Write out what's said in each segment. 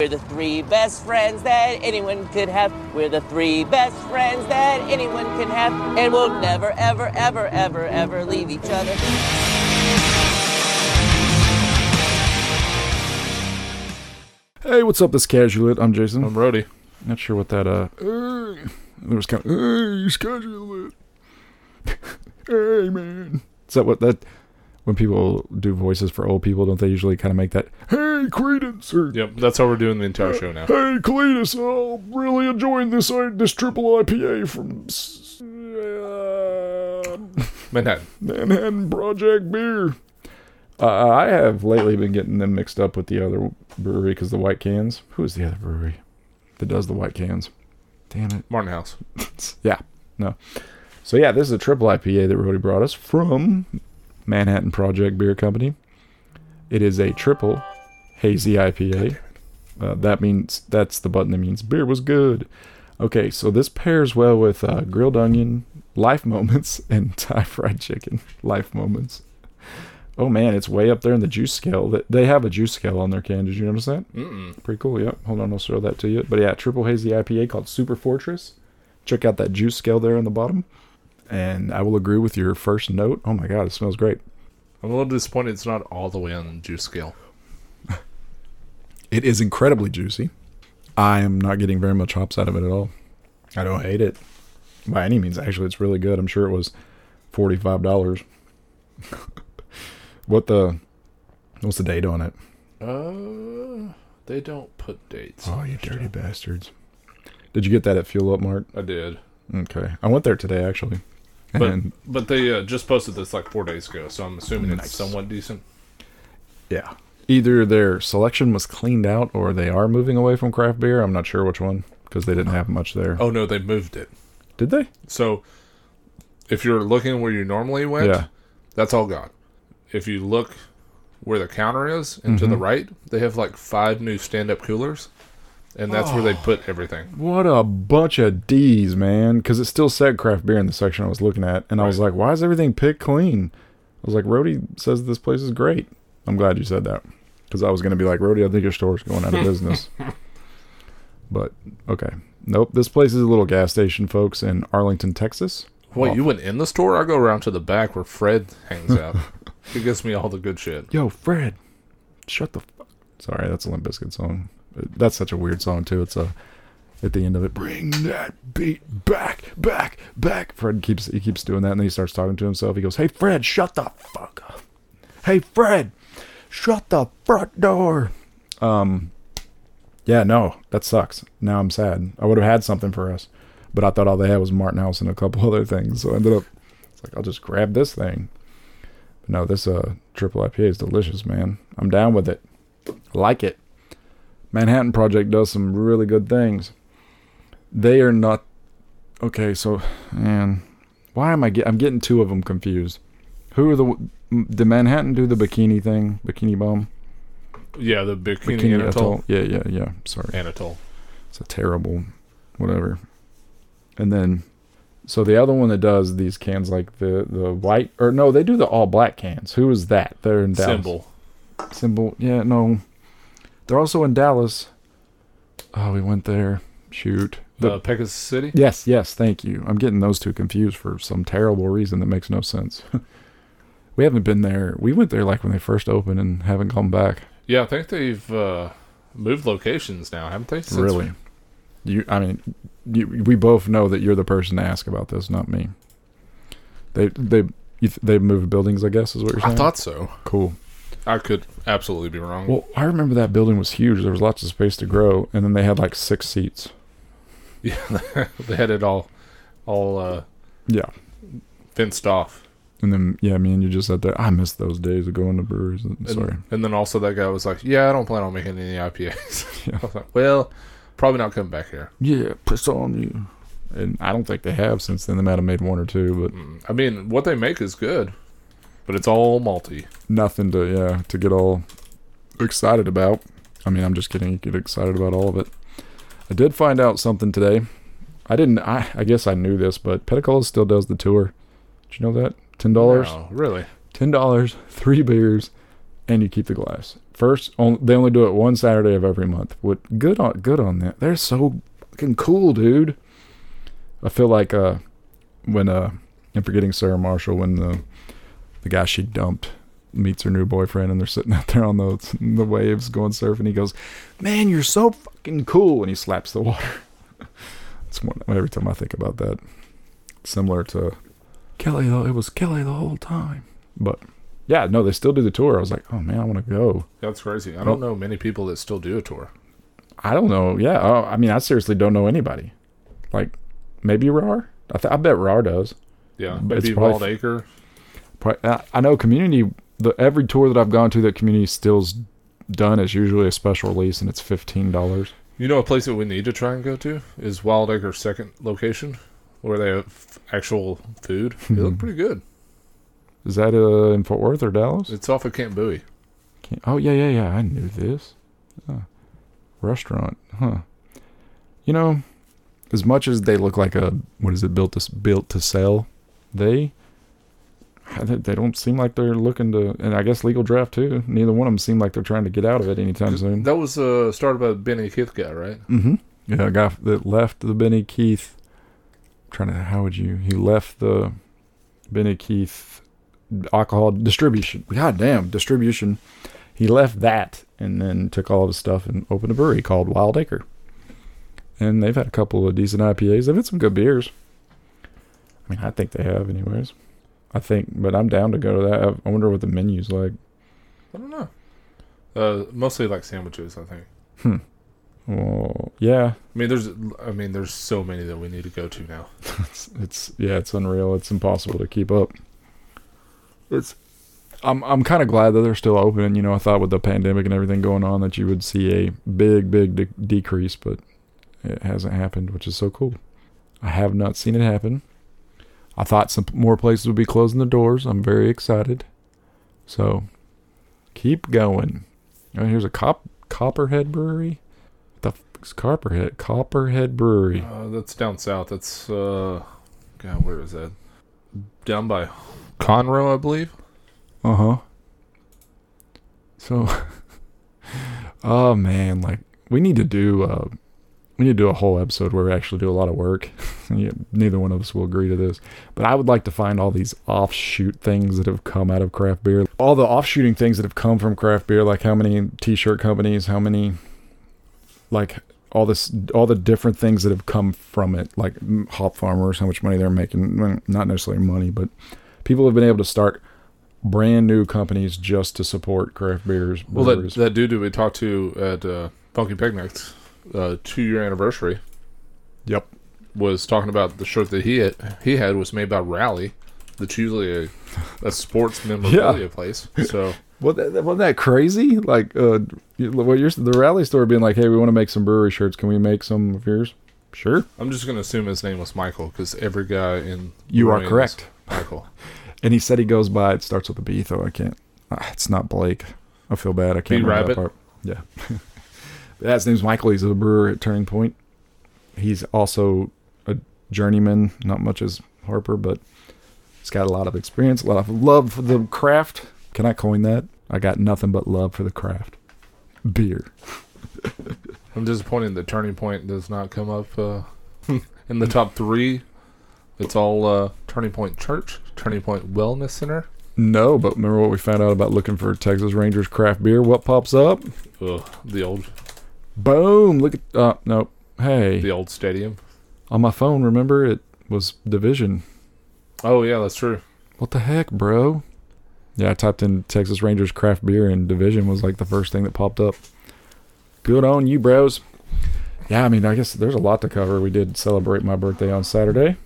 We're the three best friends that anyone could have. We're the three best friends that anyone can have. And we'll never, ever, ever, ever, ever leave each other. Hey, what's up? This casual. I'm Jason. I'm Brody. Not sure what that uh. uh there was kind of hey, schedule it. hey, man. Is that what that? When people do voices for old people, don't they usually kind of make that? Hey, Credence. Or, Yep, that's how we're doing the entire show now. Hey, Cletus. I'm really enjoying this uh, this triple IPA from uh, Manhattan. Manhattan Project Beer. Uh, I have lately been getting them mixed up with the other brewery because the white cans. Who is the other brewery that does the white cans? Damn it. Martin House. Yeah, no. So yeah, this is a triple IPA that Rody brought us from Manhattan Project Beer Company. It is a triple hazy IPA. Uh, that means that's the button that means beer was good. Okay, so this pairs well with uh, grilled onion, life moments, and Thai fried chicken, life moments. Oh man, it's way up there in the juice scale. Th- They have a juice scale on their can. Did you notice that? Mm-mm. Pretty cool. Yep. Hold on, I'll show that to you. But yeah, triple hazy IPA called Super Fortress. Check out that juice scale there on the bottom. And I will agree with your first note. Oh my god, it smells great. I'm a little disappointed it's not all the way on the juice scale. It is incredibly juicy. I am not getting very much hops out of it at all. I don't hate it by any means. Actually, it's really good. I'm sure it was forty-five dollars. what the? What's the date on it? Uh, they don't put dates. Oh, you dirty stuff. bastards! Did you get that at Fuel Up Mart? I did. Okay, I went there today actually. But And but they uh, just posted this like four days ago, so I'm assuming Nice. it's somewhat decent. Yeah. Either their selection was cleaned out or they are moving away from craft beer. I'm not sure which one because they didn't have much there. Oh no, they moved it. Did they? So if you're looking where you normally went, Yeah. that's all gone. If you look where the counter is and to the Mhm. right, they have like five new stand-up coolers, and that's where they Oh. put everything. What a bunch of D's, man. Because it still said craft beer in the section I was looking at. And I was like, why is everything picked clean? I was like, Rody says this place is great. I'm glad you said that. Because I was going to be like, Rody, I think your store's going out of business. but, okay. Nope. This place is a little gas station, folks, in Arlington, Texas. Wait, Oh. you went in the store? I go around to the back where Fred hangs out. he gives me all the good shit. Yo, Fred, shut the. F-. Sorry, that's a Limp Bizkit song. That's such a weird song too. It's a at the end of it. Bring that beat back, back, back. Fred keeps he keeps doing that, and then he starts talking to himself. He goes, "Hey, Fred, shut the fuck up. Hey, Fred, shut the front door." Um, yeah, no, that sucks. Now I'm sad. I would have had something for us, but I thought all they had was Martin House and a couple other things. So I ended up, it's like I'll just grab this thing. But no, this uh triple IPA is delicious, man. I'm down with it. I like it. Manhattan Project does some really good things. They are not okay. So, man, why am I get? I'm getting two of them confused. Who are the? Did Manhattan do the bikini thing? Bikini bomb? Yeah, the bikini, Anatole. Yeah, yeah, yeah. Sorry. Anatole. It's a terrible, whatever. And then, so the other one that does these cans like the the white or no, they do the all black cans. Who is that? They're in Dallas. Symbol. Symbol. Yeah, no. They're also in Dallas. Oh, we went there. Shoot. The- Pegasus City. yes, yes. Thank you. I'm getting those two confused for some terrible reason that makes no sense. we haven't been there. We went there like when they first opened and haven't come back. Yeah, I think they've uh, moved locations now, haven't they? Since- Really? You, I mean, you, we both know that you're the person to ask about this, not me. They, they, th- they moved buildings. I guess is what you're saying. I thought so. cool. I could absolutely be wrong. Well, I remember that building was huge. There was lots of space to grow, and then they had like six seats. yeah, they had it all, all uh, Yeah, fenced off. and then yeah, me and you just sat there. I miss those days of going to breweries. And, Sorry. And then also that guy was like, "Yeah, I don't plan on making any IPAs." Yeah. I was like, "Well, probably not coming back here." Yeah, piss on you. And I don't think they have since then. They might have made one or two, but Mm, I mean, what they make is good, but it's all malty. nothing to yeah to get all excited about. I mean, I'm just kidding. You get excited about all of it. I did find out something today. I didn't. I I guess I knew this, but Peticolas still does the tour. Did you know that? Ten dollars. Wow, really? Ten dollars, three beers, and you keep the glass first, on, they only do it one Saturday of every month. What good on good on that? They're so fucking cool, dude. I feel like uh, when uh, I'm forgetting Sarah Marshall when the the guy she dumped meets her new boyfriend and they're sitting out there on the the waves going surfing. He goes, "Man, you're so fucking cool," and he slaps the water. it's one every time I think about that. Similar to Kelly, though it was Kelly the whole time. But yeah, no, they still do the tour. I was like, oh man, I want to go. That's crazy. I don't know many people that still do a tour. I don't know. Yeah, oh, I mean, I seriously don't know anybody. Like maybe Rahr. I, th- I bet Rahr does. Yeah, But it's maybe probably- Wild Acre. Pro- I know Community. The every tour that I've gone to that Community still's done is usually a special release, and it's fifteen dollars. You know, a place that we need to try and go to is Wild Acre's second location, where they have actual food. They look pretty good. Is that uh, in Fort Worth or Dallas? It's off of Camp Bowie. Can't- oh yeah, yeah, yeah. I knew this. Huh. Restaurant, huh? You know, as much as they look like a what is it built to built to sell, they they they don't seem like they're looking to. And I guess legal draft too. Neither one of them seem like they're trying to get out of it anytime soon. That was uh, started by the Benny Keith guy, right? Mm-hmm. Yeah, a guy that left the Benny Keith. I'm trying to how would you? He left the Benny Keith alcohol distribution. God damn distribution. He left that and then took all of his stuff and opened a brewery called Wild Acre. And they've had a couple of decent IPAs. They've had some good beers. I mean, I think they have, anyways. I think, but I'm down to go to that. I wonder what the menu's like. I don't know. Uh, mostly like sandwiches, I think. Hmm. Well, yeah, I mean, there's, I mean, there's so many that we need to go to now. it's, it's yeah, it's unreal. It's impossible to keep up. It's I'm I'm kind of glad that they're still open. You know, I thought with the pandemic and everything going on that you would see a big big de- decrease, but it hasn't happened, which is so cool. I have not seen it happen. I thought some more places would be closing the doors. I'm very excited. So keep going. Oh, here's a cop Copperhead Brewery. What the fuck's Copperhead? Copperhead Brewery. Uh, that's down south. That's uh, God, where is that? Down by Conroe, I believe. Uh huh. So, oh man, like we need to do uh, we need to do a whole episode where we actually do a lot of work. Neither one of us will agree to this, but I would like to find all these offshoot things that have come out of craft beer, all the offshooting things that have come from craft beer, like how many t-shirt companies, how many, like all this, all the different things that have come from it, like hop farmers, how much money they're making, well, not necessarily money, but people have been able to start brand new companies just to support craft beers. Well, that that dude that we talked to at uh, Funky Picnics, uh, two year anniversary, yep. was talking about the shirt that he had, he had was made by Rally. That's usually a, a sports memorabilia place. So Well, that, wasn't that crazy? Like, uh, you- the rally store being like, "Hey, we want to make some brewery shirts. Can we make some of yours?" Sure. I'm just gonna assume his name was Michael because every guy in You are correct. Michael. And he said he goes by. It starts with a B, though. I can't. ah, It's not Blake. I feel bad. I can't B. remember Rabbit? Yeah. his name's Michael. He's a brewer at Turning Point. He's also a journeyman. Not much as Harper, but he's got a lot of experience, a lot of love for the craft. Can I coin that? I got nothing but love for the craft. Beer. I'm disappointed that Turning Point does not come up uh, in the top three. It's all uh, Turning Point Church, Turning Point Wellness Center. No, but remember what we found out about looking for Texas Rangers craft beer? What pops up? Ugh, the old Boom! Look at uh no. Hey, the old stadium. on my phone, remember it was Division. Oh yeah, that's true. What the heck, bro? Yeah, I typed in Texas Rangers craft beer and Division was like the first thing that popped up. Good on you, bros. Yeah, I mean, I guess there's a lot to cover. We did celebrate my birthday on Saturday.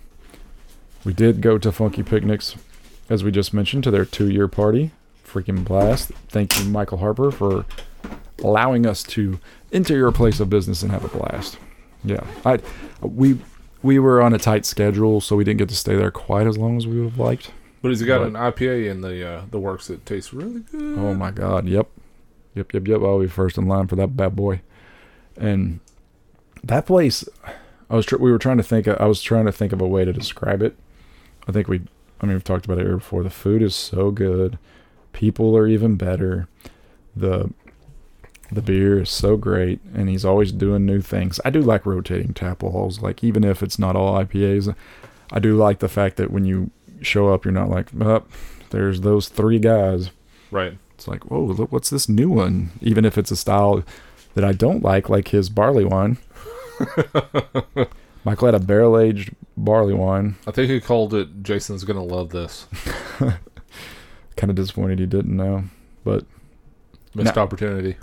We did go to Funky Picnics, as we just mentioned, to their two year party. Freaking blast. Thank you, Michael Harper, for allowing us to enter your place of business and have a blast. Yeah. I we we were on a tight schedule, so we didn't get to stay there quite as long as we would have liked. But he's got What? an IPA in the uh, the works that tastes really good. Oh my god, yep. Yep, yep, yep. I'll be first in line for that bad boy. And that place I was tr- we were trying to think I was trying to think of a way to describe it. I think we I mean we've talked about it here before. The food is so good. People are even better. The The beer is so great, and he's always doing new things. I do like rotating tap walls, like even if it's not all IPAs. I do like the fact that when you show up, you're not like, up. there's those three guys. Right. It's like, whoa, look, what's this new one? Even if it's a style that I don't like, like his barley wine. Michael had a barrel aged barley wine. I think he called it Jason's gonna love this. Kind of disappointed he didn't know, but Missed No. opportunity.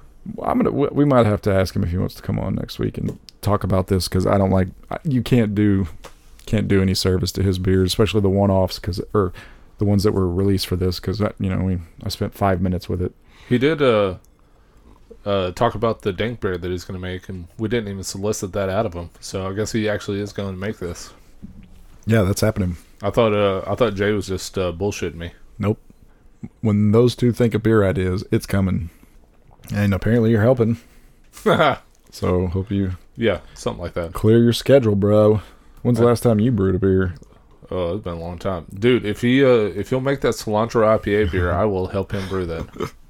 I'm gonna. we- We might have to ask him if he wants to come on next week and talk about this because I don't like. You can't do, can't do any service to his beers, especially the one-offs, because or the ones that were released for this, because that you know we I spent five minutes with it. He did uh uh talk about the dank beer that he's gonna make and we didn't even solicit that out of him. So I guess he actually is going to make this. Yeah, that's happening. I thought uh I thought Jay was just uh bullshitting me. Nope. When those two think of beer ideas, it's coming, and apparently you're helping. So hope you yeah, something like that. clear your schedule, bro. When's the last time you brewed a beer? Oh, it's been a long time. Dude, if he uh if he'll make that cilantro IPA beer, I will help him brew that.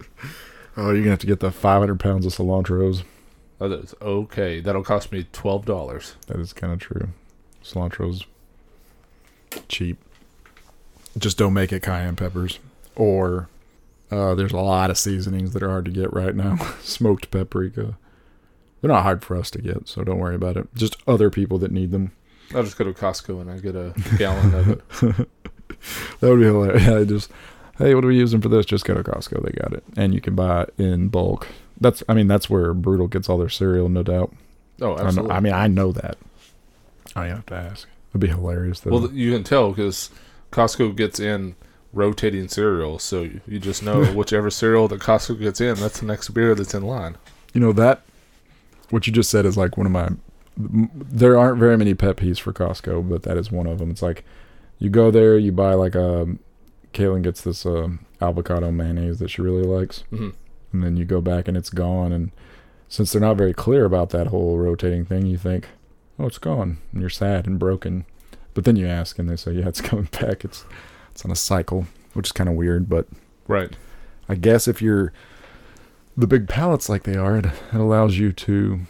Oh, you're gonna have to get the 500 pounds of cilantros. That is okay. That'll cost me twelve dollars. That is kind of true. Cilantro's cheap. Just don't make it cayenne peppers. Or uh, there's a lot of seasonings that are hard to get right now. Smoked paprika. They're not hard for us to get, so don't worry about it. Just other people that need them. I'll just go to Costco and I get a gallon of it. That would be hilarious. Yeah, just hey, what are we using for this? Just go to Costco. They got it, and you can buy it in bulk. That's I mean that's where Brutal gets all their cereal, no doubt. Oh, I, know, absolutely. I mean I know that. I have to ask. It'd be hilarious though. Well, you can tell because Costco gets in rotating cereal, so you just know whichever cereal that Costco gets in, that's the next beer that's in line. You know that what you just said is like one of my. There aren't very many pet peeves for Costco, but that is one of them. It's like you go there, you buy like a. Kaylin gets this uh, avocado mayonnaise that she really likes, hmm and then you go back and it's gone. And since they're not very clear about that whole rotating thing, you think, oh, it's gone, and you're sad and broken. But then you ask, and they say, yeah, it's coming back. It's it's on a cycle, which is kind of weird, but Right. I guess if you're the big pallets like they are, it, it allows you to,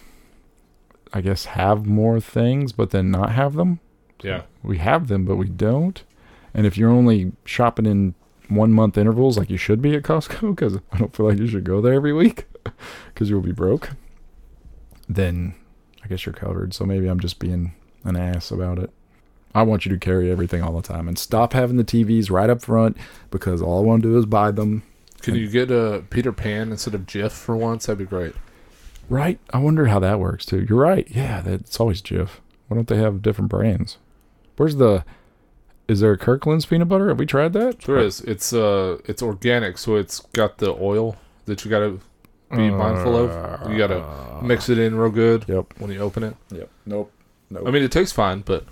I guess, have more things, but then not have them. Yeah. We have them, but we don't. And if you're only shopping in one month intervals, like you should be at Costco, because I don't feel like you should go there every week, because you'll be broke. Then I guess you're covered. So maybe I'm just being an ass about it. I want you to carry everything all the time and stop having the TVs right up front because all I want to do is buy them Can you get a Peter Pan instead of Jif for once? That'd be great. Right. I wonder how that works too. You're right. Yeah, it's always Jif. Why don't they have different brands? Where's the? Is there a Kirkland's peanut butter? Have we tried that? There is. It's uh, it's organic, so it's got the oil that you gotta be mindful of. You gotta mix it in real good Yep. when you open it. Yep. Nope. Nope. I mean, it tastes fine, but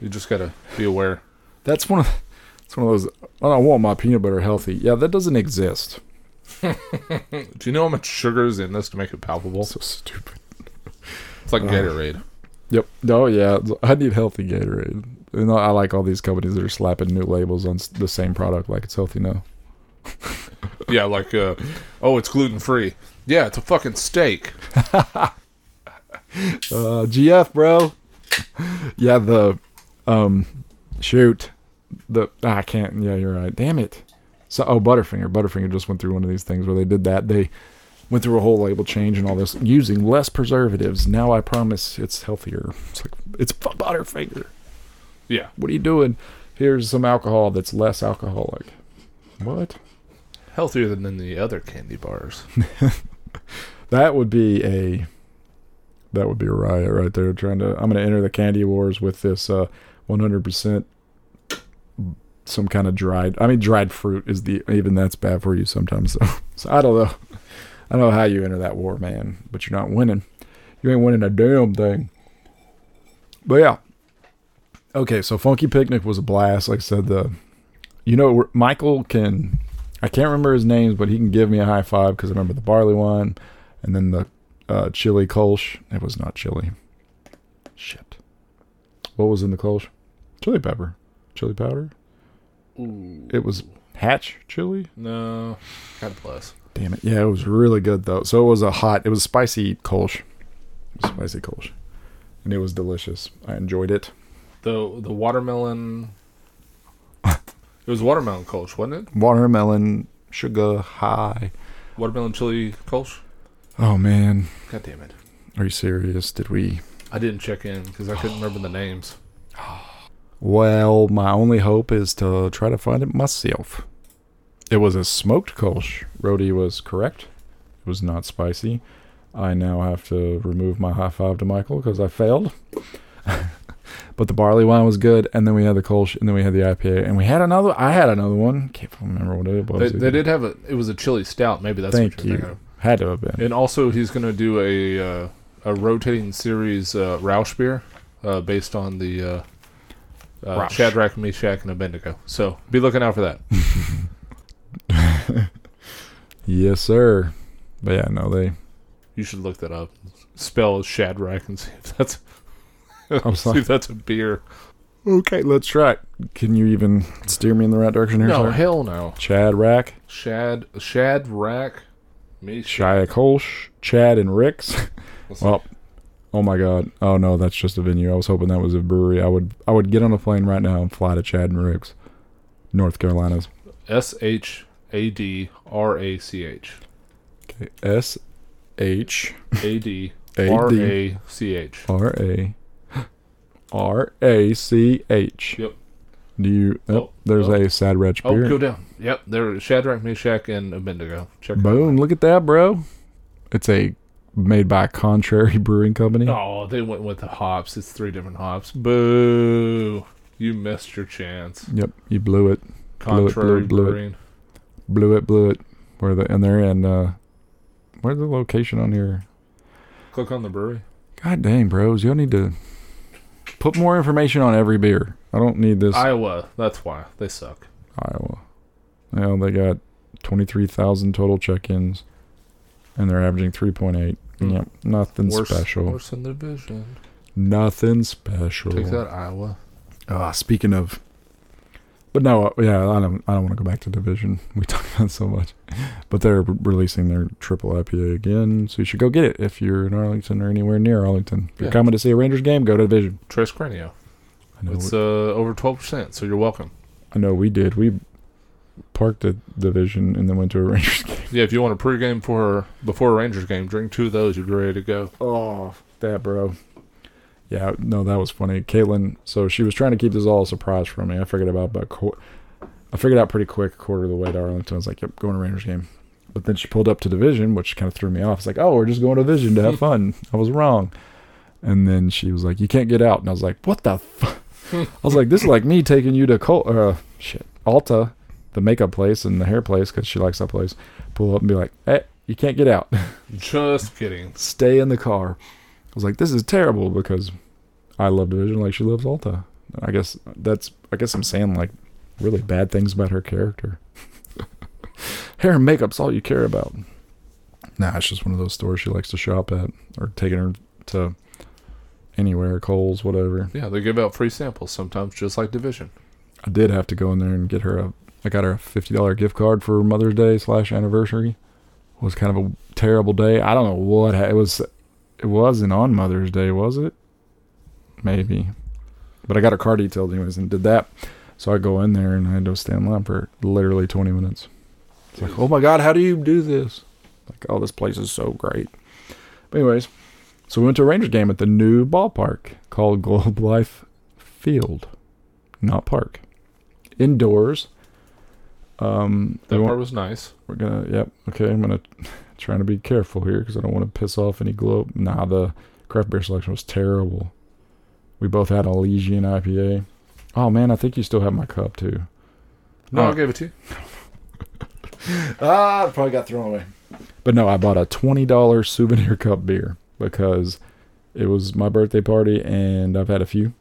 you just gotta be aware. that's one of. It's one of those. Oh, I want my peanut butter healthy. Yeah, that doesn't exist. Do you know how much sugar is in this to make it palpable? So stupid. It's like Uh, Gatorade. Yep. Oh yeah. I need healthy Gatorade. And I like all these companies that are slapping new labels on the same product like it's healthy now. Yeah, like uh, oh, it's gluten free. Yeah, it's a fucking steak. Uh, GF, bro. yeah, the um, shoot, the ah, I can't. Yeah, you're right. Damn it. So, oh, Butterfinger. Butterfinger just went through one of these things where they did that. They went through a whole label change and all this, using less preservatives. Now I promise it's healthier. It's like it's Butterfinger. Yeah, What are you doing? Here's some alcohol that's less alcoholic. What? healthier than the other candy bars. That would be a that would be a riot right there. Trying to I'm gonna enter the candy wars with this uh 100% some kind of dried. I mean dried fruit is the even that's bad for you sometimes. So, so I don't know. I don't know how you enter that war, man. But you're not winning. You ain't winning a damn thing. But yeah. Okay, so Funky Picnic was a blast. Like I said, the you know Michael can I can't remember his names, but he can give me a high five because I remember the barley wine and then the uh, chili Kolsch. It was not chili. Shit. What was in the Kolsch? Chili pepper. Chili powder. Ooh. It was Hatch chili. No, God bless. Damn it. Yeah, it was really good though. So it was a hot, it was spicy Kolsch. Was spicy Kolsch. And it was delicious. I enjoyed it. The the watermelon. it was watermelon Kolsch, wasn't it? Watermelon, sugar high. Watermelon chili Kolsch. Oh man. God damn it! Are you serious? Did we I didn't check in because I couldn't remember the names. Oh. Well, my only hope is to try to find it myself. It was a smoked Kolsch. Rody was correct. It was not spicy. I now have to remove my high five to Michael because I failed. but the barley wine was good, and then we had the Kolsch, and then we had the IPA, and we had another. I had another one. Can't remember what it They, was. they did have a. It was a chili stout. Maybe that's Thank what you're you. thinking Had to have been. And also, he's going to do a uh, a rotating series uh, Roush beer uh, based on the uh, Roush. Shadrach, Meshach, and Abednego. So be looking out for that. Yes, sir. But yeah, no, they. You should look that up. Spell Shadrach and see if that's I'm sorry. that's a beer. Okay, let's try it. Can you even steer me in the right direction here, No, sir? hell no. Chad Rack, Shad Shadrach, Meshach. Shia Kolsch, Chad, and Ricks. Well, oh my God! Oh no, that's just a venue. I was hoping that was a brewery. I would, I would get on a plane right now and fly to Chad and Ricks, North Carolina's. S H A D R A C H. Okay, S H A D R A C H. R A R A C H. Yep. Do you? Oh, Oh, there's oh. a Sad Wretch Oh, go down. Yep, they're Shadrach, Meshach, and Abednego. Check Boom! Look at that, bro. It's a made by Contrary Brewing Company. Oh, they went with the hops. It's three different hops. Boo! You missed your chance. Yep, you blew it. Blew it, Contrary blew it, blew it. brewing. blew it, blew it. Where the and they're in uh where's the location on here? Click on the brewery. God dang, bros, you'll need to put more information on every beer. I don't need this Iowa. That's why they suck. Iowa. Well, they got twenty three thousand total check ins and they're averaging three point eight. Yep. Nothing Worse, special. worse in the division. Nothing special. Take that, Iowa. Ah, speaking of but no, uh, yeah, I don't. I don't want to go back to division. We talk about it so much, but they're releasing their triple IPA again, so you should go get it if you're in Arlington or anywhere near Arlington. If you're Yeah. coming to see a Rangers game, go to division. Tres Cranio. It's uh, over 12%, so you're welcome. I know we did. We parked at division and then went to a Rangers game. Yeah, if you want a pregame for before a Rangers game, drink two of those. You're ready to go. Oh, that bro. Yeah, no, that was funny. Caitlin, so she was trying to keep this all a surprise for me. I figured about about qu- I figured out pretty quick, a quarter of the way to Arlington. I was like, "Yep, going to Rangers game." But then she pulled up to division, which kind of threw me off. It's like, "Oh, we're just going to division to have fun." I was wrong. And then she was like, "You can't get out," and I was like, "What the?" F-? I was like, "This is like me taking you to Col- uh, shit Ulta, the makeup place and the hair place because she likes that place. Pull up and be like, "Hey, you can't get out." Just kidding. stay in the car. I was like, this is terrible because I love Division like she loves Ulta. I guess that's I guess I'm saying like really bad things about her character. Hair and makeup's all you care about. Nah, it's just one of those stores she likes to shop at or taking her to anywhere, Kohl's, whatever. Yeah, they give out free samples sometimes, just like Division. I did have to go in there and get her a I got her a fifty dollar gift card for Mother's Day slash anniversary. It was kind of a terrible day. I don't know what ha- it was. It wasn't on Mother's Day, was it? Maybe, but I got her car detailed anyways and did that. So I go in there and I had to stand in line for literally twenty minutes. It's like, oh my god, how do you do this? Like, oh, this place is so great. But anyways, so we went to a Rangers game at the new ballpark called Globe Life Field, not park, indoors. Um, That part was nice. we're gonna. Yep. Okay. I'm gonna trying to be careful here because I don't want to piss off any globe. Nah, the craft beer selection was terrible. We both had a Elysian IPA. Oh man, I think you still have my cup too. No, Oh. I gave it to you. Ah, it probably got thrown away. But no, I bought a twenty dollar souvenir cup beer because it was my birthday party and I've had a few.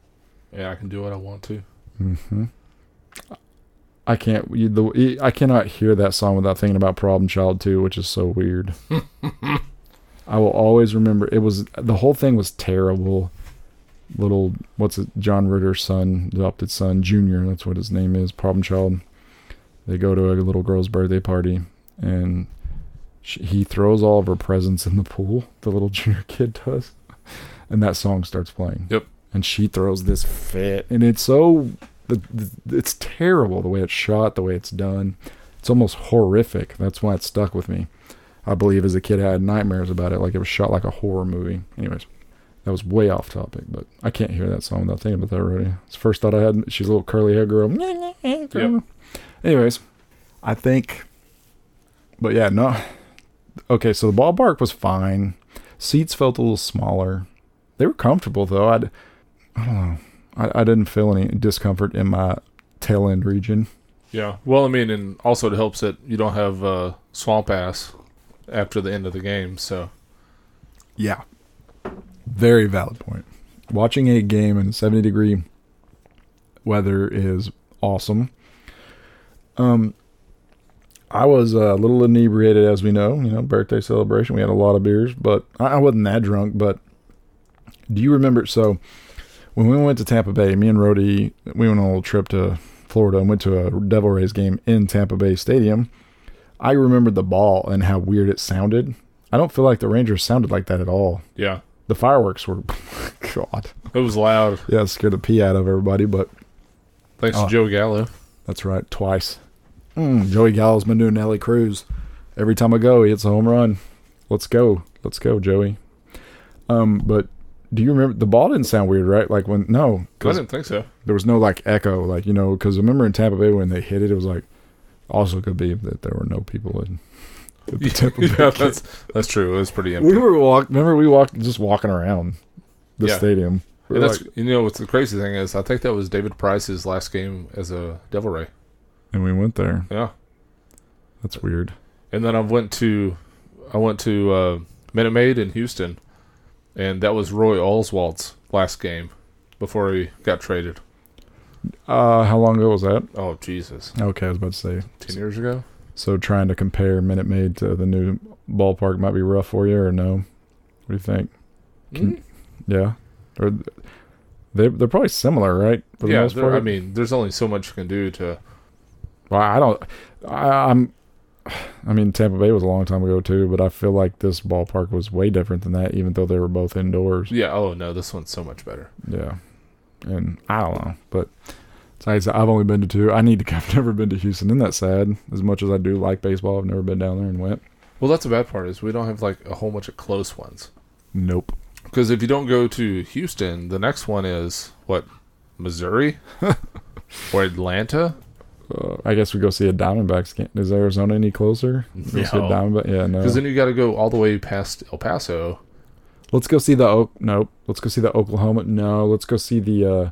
Yeah, I can do what I want to. Mm hmm I can't. You, the, I cannot hear that song without thinking about Problem Child 2, which is so weird. I will always remember. It was the whole thing was terrible. Little what's it? John Ritter's son, adopted son, Junior. That's what his name is. Problem Child. They go to a little girl's birthday party, and She, he throws all of her presents in the pool. The little junior kid does, and that song starts playing. Yep. And she throws this fit, and it's so the, the it's terrible the way it's shot, the way it's done. It's almost horrific. That's why it stuck with me. I believe as a kid I had nightmares about it, like it was shot like a horror movie. Anyways, that was way off topic, but I can't hear that song without thinking about that already. It's the first thought I had. She's a little curly hair girl. Yep. Anyways, I think, but yeah, no. Okay, so the ballpark was fine. Seats felt a little smaller. They were comfortable though. I'd, I don't know. I, I didn't feel any discomfort in my tail end region. Yeah. Well, I mean, and also it helps that you don't have uh, swamp ass after the end of the game. So Yeah. Very valid point. Watching a game in 70 degree weather is awesome. Um I was a little inebriated as we know, you know, birthday celebration. We had a lot of beers, but I I wasn't that drunk, but do you remember so when we went to Tampa Bay, me and Rody, we went on a little trip to Florida and went to a Devil Rays game in Tampa Bay Stadium. I remembered the ball and how weird it sounded. I don't feel like the Rangers sounded like that at all. yeah, The fireworks were, God, it was loud. yeah, it scared the pee out of everybody. But Thanks Oh. to Joe Gallo. that's right, twice. Mm, Joey Gallo's been doing Nelly Cruz. Every time I go, he hits a home run. Let's go, let's go, Joey. Um, but do you remember the ball didn't sound weird, right? Like when no, I didn't think so. there was no like echo, like you know, because I remember in Tampa Bay when they hit it, it was like also could be that there were no people in. at the Tampa Bay yeah, that's that's true. It was pretty empty. we were walk. Remember we walked just walking around the Yeah. stadium. We that's like- you know what's the crazy thing is I think that was David Price's last game as a Devil Ray. and we went there. Yeah. That's weird. And then I went to I went to uh, Minute Maid in Houston, and that was Roy Oswalt's last game before he got traded. Uh, how long ago was that? Oh Jesus, Okay, I was about to say. ten years ago. So trying to compare Minute Maid to the new ballpark might be rough for you, or no? What do you think? Can- Mm. Yeah, or th- they they're probably similar, right? For the Yeah, most part. I mean, there's only so much you can do to. well, I don't. I, I'm. I mean, Tampa Bay was a long time ago too, but I feel like this ballpark was way different than that, even though they were both indoors. Yeah. Oh no, this one's so much better. Yeah, and I don't know, but like I said, I've only been to two. I need to. I've never been to Houston. Isn't that sad? As much as I do like baseball, I've never been down there and went. Well, that's the bad part is we don't have like a whole bunch of close ones. Nope. Because if you don't go to Houston, the next one is what, Missouri, or Atlanta. Uh, I guess we go see a Diamondbacks game. Is Arizona any closer? Go see a No. Diamondback? Yeah, no. Because then you got to go all the way past El Paso. Let's go see the Oak. Nope. Let's go see the Oklahoma. No. Let's go see the uh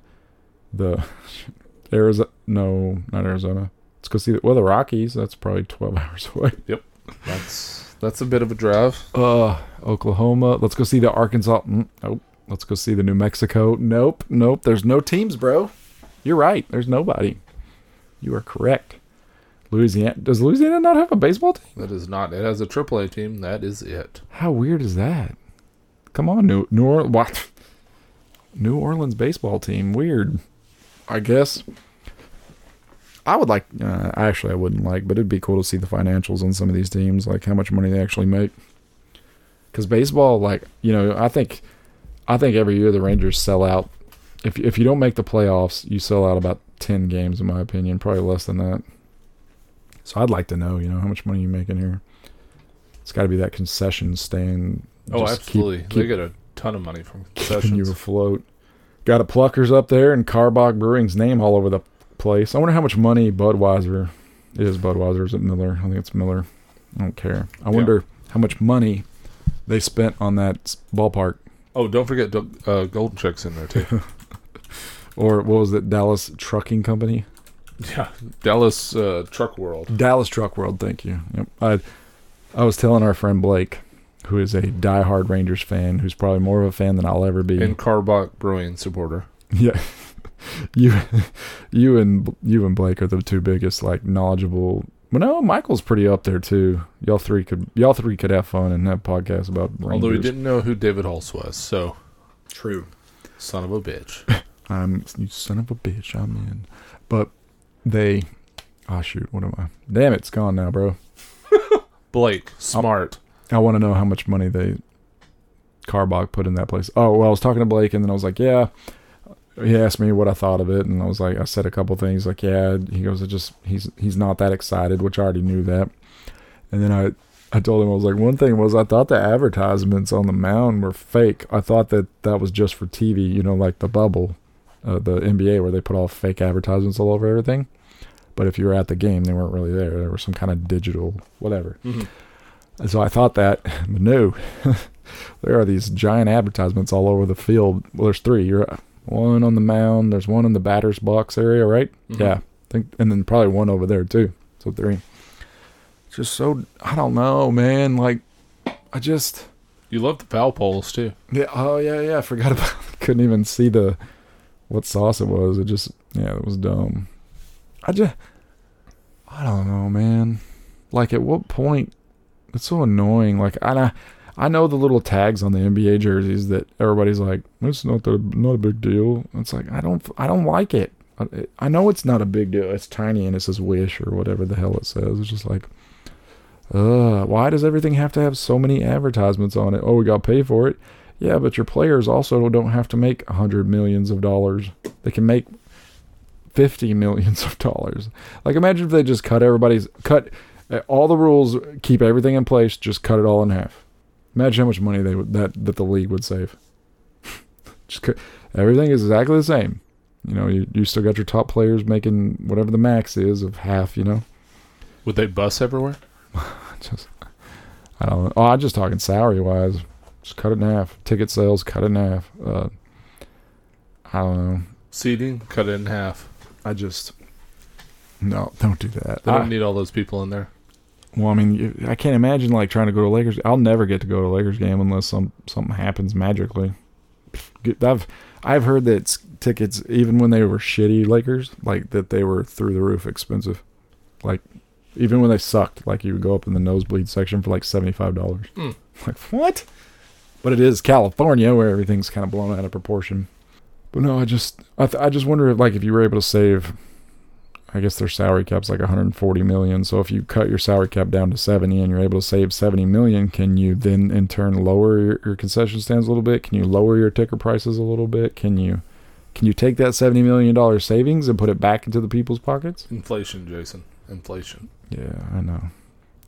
the Arizona. No, not Arizona. Let's go see the well the Rockies. That's probably twelve hours away. Yep. That's that's a bit of a drive. Uh, Oklahoma. Let's go see the Arkansas. Mm, nope. Let's go see the New Mexico. Nope. Nope. There's no teams, bro. You're right. There's nobody. You are correct. Louisiana. Does Louisiana not have a baseball team? That is not. It has a AAA team. That is it. How weird is that? Come on, New New Orleans. What? New Orleans baseball team. Weird. I guess. I would like. Uh, actually, I wouldn't like, but it'd be cool to see the financials on some of these teams, like how much money they actually make. Because baseball, like you know, I think, I think every year the Rangers sell out. If if you don't make the playoffs, you sell out about ten games, in my opinion, probably less than that. So I'd like to know, you know, how much money you making here. It's got to be that concession stand. Oh, just keep- absolutely. keep they get a ton of money from keeping you concessions. afloat. Got a Pluckers up there and Karbach Brewing's name all over the place. I wonder how much money Budweiser it is. Budweiser is it Miller? I think it's Miller. I don't care. I Yeah. wonder how much money they spent on that ballpark. Oh, don't forget uh, Golden Chick's in there too. Or what was it? Dallas Trucking Company. yeah, Dallas uh, Truck World. Dallas Truck World. Thank you. Yep. I I was telling our friend Blake, who is a diehard Rangers fan, who's probably more of a fan than I'll ever be. And Karbach Brewing supporter. Yeah, you, you and you and Blake are the two biggest like knowledgeable. Well, no, Michael's pretty up there too. Y'all three could y'all three could have fun and have podcasts about Rangers. Although we didn't know who David Hulse was, so True. son of a bitch. I'm you son of a bitch. I'm in, but they. Oh shoot! What am I? Damn it! It's gone now, bro. Blake, oh. smart. I want to know how much money they Karbach put in that place. Oh, well, I was talking to Blake, and then I was like, yeah. He asked me what I thought of it, and I was like, I said a couple things, like, yeah. He goes, it just he's he's not that excited, which I already knew that. And then I I told him I was like, one thing was I thought the advertisements on the mound were fake. I thought that that was just for TV, you know, like the bubble, uh, the NBA where they put all fake advertisements all over everything. But if you were at the game, they weren't really there. There was some kind of digital whatever. Mhm. And so I thought that, but no, there are these giant advertisements all over the field. Well, there's three. You're one on the mound. There's one in the batter's box area, right? Mhm. Yeah, I think, and then probably one over there too. So three. Just so I don't know, man. Like, I just You love the foul poles too. yeah. Oh yeah, yeah. I forgot about. Couldn't even see the what sauce it was. It just yeah, it was dumb. I just I don't know, man. Like, at what point? It's so annoying. Like, I I know the little tags on the NBA jerseys that everybody's like, it's not the not a big deal. It's like I don't I don't like it. I, I know it's not a big deal. It's tiny and it says wish or whatever the hell it says. It's just like, uh, why does everything have to have so many advertisements on it? Oh, we got to pay for it. Yeah, but your players also don't have to make a hundred millions of dollars. They can make fifty millions of dollars. Like, imagine if they just cut everybody's cut uh, all the rules, keep everything in place, just cut it all in half. Imagine how much money they would that that the league would save. just cut, everything is exactly the same. You know, you you still got your top players making whatever the max is of half. You know, Would they bus everywhere? just I don't know. Oh, I'm just talking salary wise. Just cut it in half. Ticket sales, cut it in half. Uh, I don't know. Seating, cut it in half. I just no, don't do that. They don't I- need all those people in there. Well, I mean, you- I can't imagine like trying to go to Lakers. I'll never get to go to a Lakers game unless some something happens magically. I've I've heard that tickets, even when they were shitty Lakers, like that they were through the roof expensive. Like even when they sucked, like you would go up in the nosebleed section for like seventy five dollars. Hmm. Like what? But it is California where everything's kind of blown out of proportion. But no, I just I, th- I just wonder if like if you were able to save I guess their salary cap's like 140 million. So if you cut your salary cap down to 70 and you're able to save 70 million, can you then in turn lower your, your concession stands a little bit? Can you lower your ticker prices a little bit? Can you can you take that 70 million dollar savings and put it back into the people's pockets? Inflation, Jason. Inflation. Yeah, I know.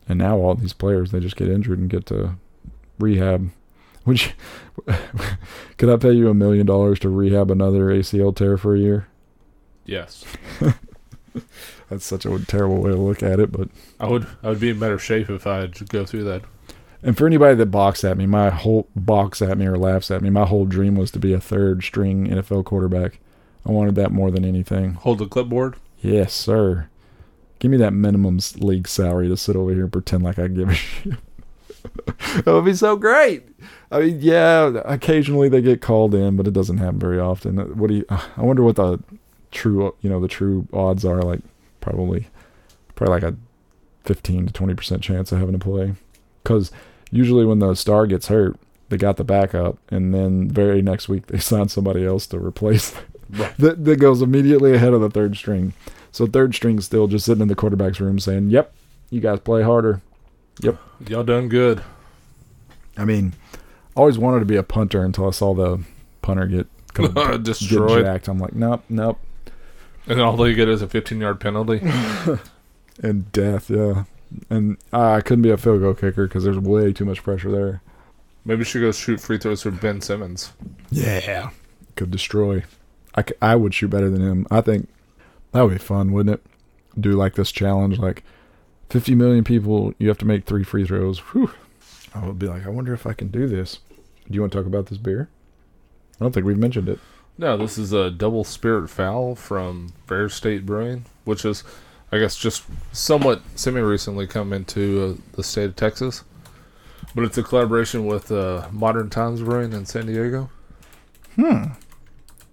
And now all these players they just get injured and get to rehab. Which could I pay you a million dollars to rehab another ACL tear for a year? Yes. That's such a terrible way to look at it, but I would I would be in better shape if I had to go through that. And for anybody that balks at me, my whole balks at me or laughs at me, my whole dream was to be a third string NFL quarterback. I wanted that more than anything. Hold the clipboard. Yes, sir. Give me that minimum league salary to sit over here and pretend like I give a shit. that would be so great. I mean, yeah, occasionally they get called in, but it doesn't happen very often. Uh, What do you? I wonder what the true, you know, the true odds are. Like probably, probably like a fifteen to twenty percent chance of having to play. Because usually when the star gets hurt, they got the backup, and then very next week they sign somebody else to replace Right. that, that goes immediately ahead of the third string. So third string's still just sitting in the quarterback's room saying, "Yep, you guys play harder." Y'all done good. I mean, I always wanted to be a punter until I saw the punter get kind of get Destroyed. jacked. I'm like, nope, nope, And all they get is a 15 yard penalty. and death, yeah. And I couldn't be a field goal kicker because there's way too much pressure there. Maybe she goes shoot free throws for Ben Simmons. Yeah, could destroy. I, c- I would shoot better than him. I think that would be fun, wouldn't it? Do like this challenge, like 50 million people, you have to make three free throws. Whew. I would be like, I wonder if I can do this. Do you want to talk about this beer? I don't think we've mentioned it. No, this is a double spirit foul from Fair State Brewing, which is, I guess, just somewhat semi recently come into uh, the state of Texas. But it's a collaboration with uh, Modern Times Brewing in San Diego. Hmm.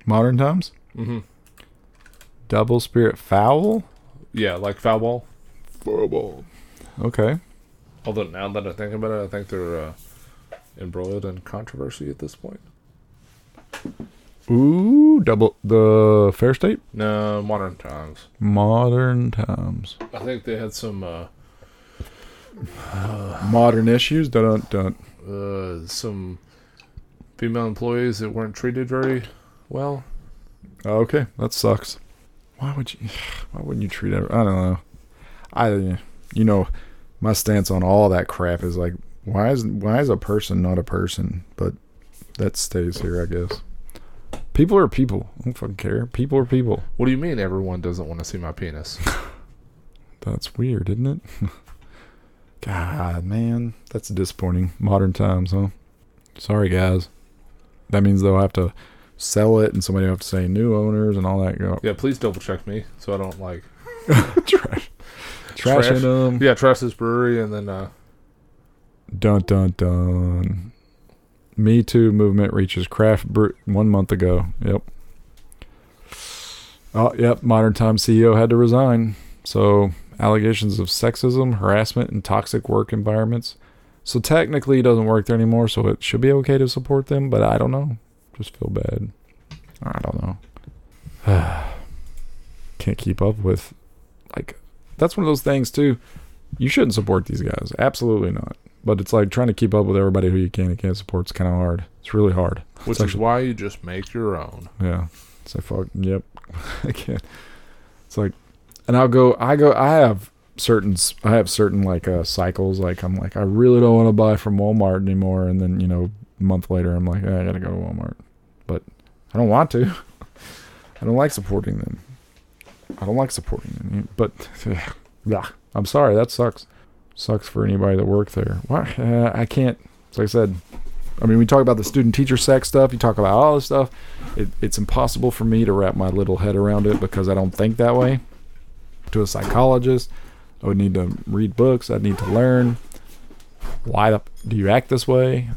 Modern times? Mm-hmm. Double spirit foul? Yeah, like foul ball. Foul. Okay. Although now that I think about it, I think they're uh, embroiled in controversy at this point. Ooh, double the Fair State? No, Modern Times. Modern times. I think they had some uh, Modern issues. Don't don't. Uh, some female employees that weren't treated very well. Okay, that sucks. Why would you? Why wouldn't you treat it? I don't know. I, you know, my stance on all that crap is like, why is why is a person not a person? But that stays here, I guess. People are people. I don't fucking care. People are people. What do you mean everyone doesn't want to see my penis? That's weird, isn't it? God, man, that's disappointing. Modern times, huh? Sorry, guys. That means they'll have to sell it, and somebody will have to say new owners and all that. Go yeah, please double check me so I don't like trash, trashing Trash. them. yeah trash this brewery and then uh Dun dun dun. Me Too movement reaches craft brew one month ago. Yep. Oh, yep. Modern Time CEO had to resign. So allegations of sexism, harassment, and toxic work environments. So technically, he doesn't work there anymore. So it should be okay to support them. But I don't know. Just feel bad. I don't know. Can't keep up with, like, that's one of those things too. You shouldn't support these guys. Absolutely not. But it's like trying to keep up with everybody who you can and can't support. It's kind of hard. It's really hard. which is why you just make your own. Yeah. It's like fuck. Yep. I can't. It's like, and I'll go. I go. I have certain. I have certain like uh cycles. Like I'm like I really don't want to buy from Walmart anymore. And then you know a month later I'm like "Eh, I gotta go to Walmart. But I don't want to. I don't like supporting them. I don't like supporting them. But yeah, I'm sorry. That sucks. Sucks for anybody that worked there. Why? Uh, I can't. Like I said, I mean, we talk about the student teacher sex stuff. You talk about all this stuff. It, it's impossible for me to wrap my little head around it because I don't think that way. To a psychologist, I would need to read books. I'd need to learn. Why the, do you act this way?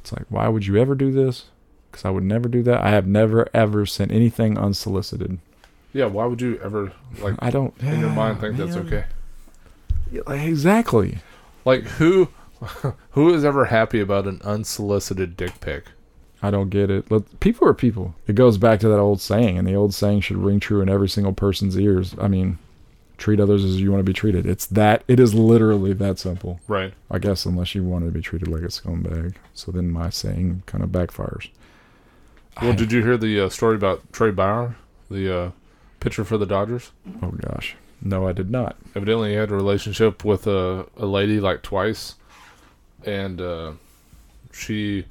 It's like, why would you ever do this? Because I would never do that. I have never ever sent anything unsolicited. Yeah, why would you ever like I don't. in your mind think that's man. okay? Exactly. Like who who is ever happy about an unsolicited dick pic? I don't get it. People are people. It goes back to that old saying, and the old saying should ring true in every single person's ears. I mean, treat others as you want to be treated. It's that. It is literally that simple. Right. I guess unless you want to be treated like a scumbag. So then my saying kind of backfires. Well, I- did you hear the uh, story about Trey Bauer, the uh, pitcher for the Dodgers? oh gosh, no, I did not. Evidently, he had a relationship with a, a lady like twice, and uh, she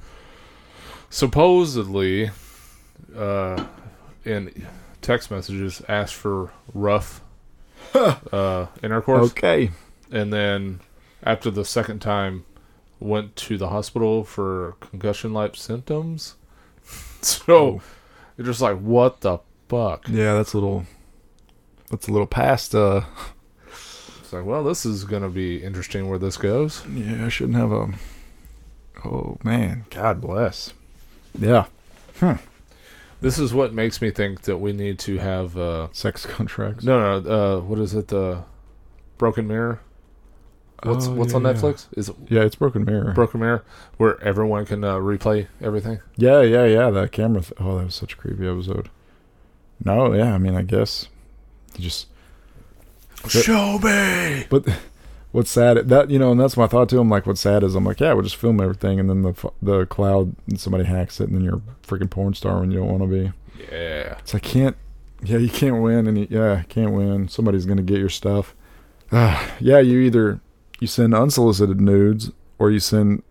supposedly, uh, in text messages, asked for rough uh, intercourse, Okay. and then after the second time, went to the hospital for concussion-like symptoms. so Oh. you're just like, what the fuck? Yeah, that's a little. That's a little past. Uh, It's like, well, this is gonna be interesting where this goes. yeah, I shouldn't have a. Oh man, God bless. Yeah, This is what makes me think that we need to have uh sex contracts. no no uh what is it the Broken Mirror? What's Oh, what's yeah, on. Netflix? Is it Yeah, it's Broken Mirror. Broken Mirror where everyone can uh, replay everything? Yeah, yeah, yeah. That camera. Th- oh, that was such a creepy episode. No, yeah. I mean, I guess you just. Show me. But what's sad that you know, and that's my thought too. I'm like, what's sad is I'm like, yeah, we'll just film everything, and then the the cloud and somebody hacks it, and then you're a freaking porn star when you don't want to be. Yeah. It's like can't. Yeah, you can't win, and you, yeah, can't win. Somebody's gonna get your stuff. Ah, yeah, you either you send unsolicited nudes or you send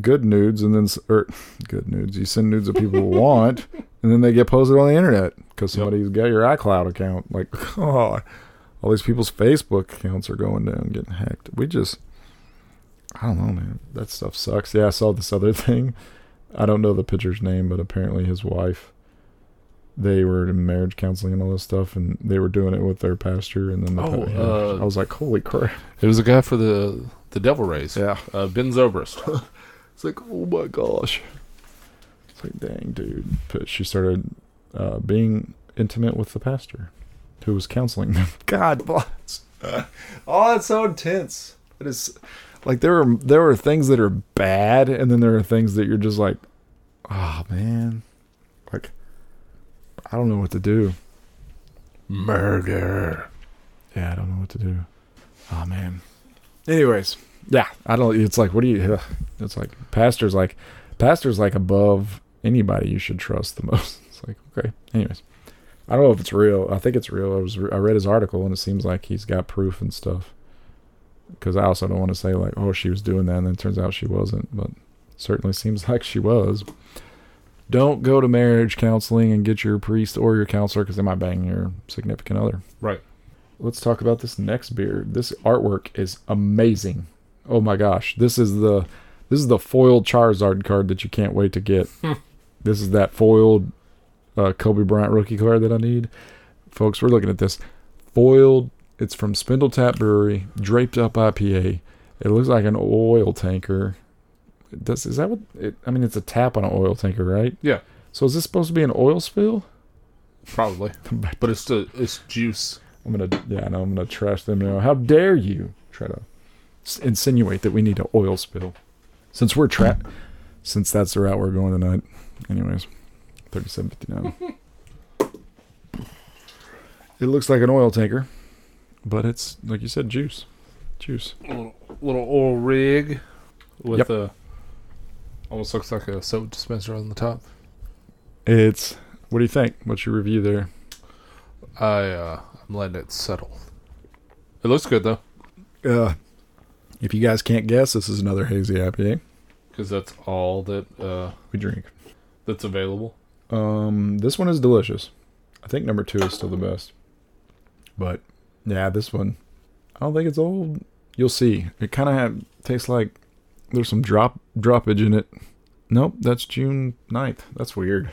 good nudes, and then or good nudes. You send nudes that people want, and then they get posted on the internet because Yep. somebody's got your iCloud account. Like, oh, all these people's Facebook accounts are going down, getting hacked. We just, I don't know, man. That stuff sucks. Yeah, I saw this other thing. I don't know the pitcher's name, but apparently his wife they were in marriage counseling and all this stuff, and they were doing it with their pastor. And then the Oh, yeah, uh, I was like, holy crap! It was a guy for the the Devil Rays. Yeah, Uh, ben Zobrist. it's like, oh my gosh! It's like, dang, dude. But she started uh, being intimate with the pastor, who was counseling them. God bless. oh, it's so intense. It is like there are there are things that are bad, and then there are things that you're just like, oh man, like I don't know what to do. Murder. Yeah, I don't know what to do. Oh man. Anyways, Yeah, I don't. It's like, what do you? It's like pastors like pastors like above anybody you should trust the most. It's like okay. Anyways, I don't know if it's real. I think it's real. I was I read his article and it seems like he's got proof and stuff. Because I also don't want to say like, oh, she was doing that, and then it turns out she wasn't. But certainly seems like she was. Don't go to marriage counseling and get your priest or your counselor because they might bang your significant other. Right. Let's talk about this next beer. This artwork is amazing. Oh my gosh, this is the this is the foiled Charizard card that you can't wait to get. Hmm. This is that foiled uh, Kobe Bryant rookie card that I need, folks. We're looking at this foiled. It's from Spindle Tap Brewery, draped up IPA. It looks like an oil tanker. Does is that what? It, I mean, it's a tap on an oil tanker, right? Yeah. So is this supposed to be an oil spill? Probably. But it's the it's juice. I'm gonna, yeah, no, I'm gonna trash them now. How dare you try to insinuate that we need an oil spill? Since we're trapped, since that's the route we're going tonight. Anyways, thirty-seven fifty-nine. it looks like an oil tanker, but it's like you said, juice, juice. little, little oil rig with Yep. a almost looks like a soap dispenser on the top. It's. What do you think? What's your review there? I uh, I'm letting it settle. It looks good though, Uh, if you guys can't guess, this is another hazy IPA because that's all that uh, we drink. That's available. Um, this one is delicious. I think number two is still the best. But yeah, this one, I don't think it's old. You'll see. It kind of tastes like there's some drop droppage in it. Nope, that's June 9th. That's weird.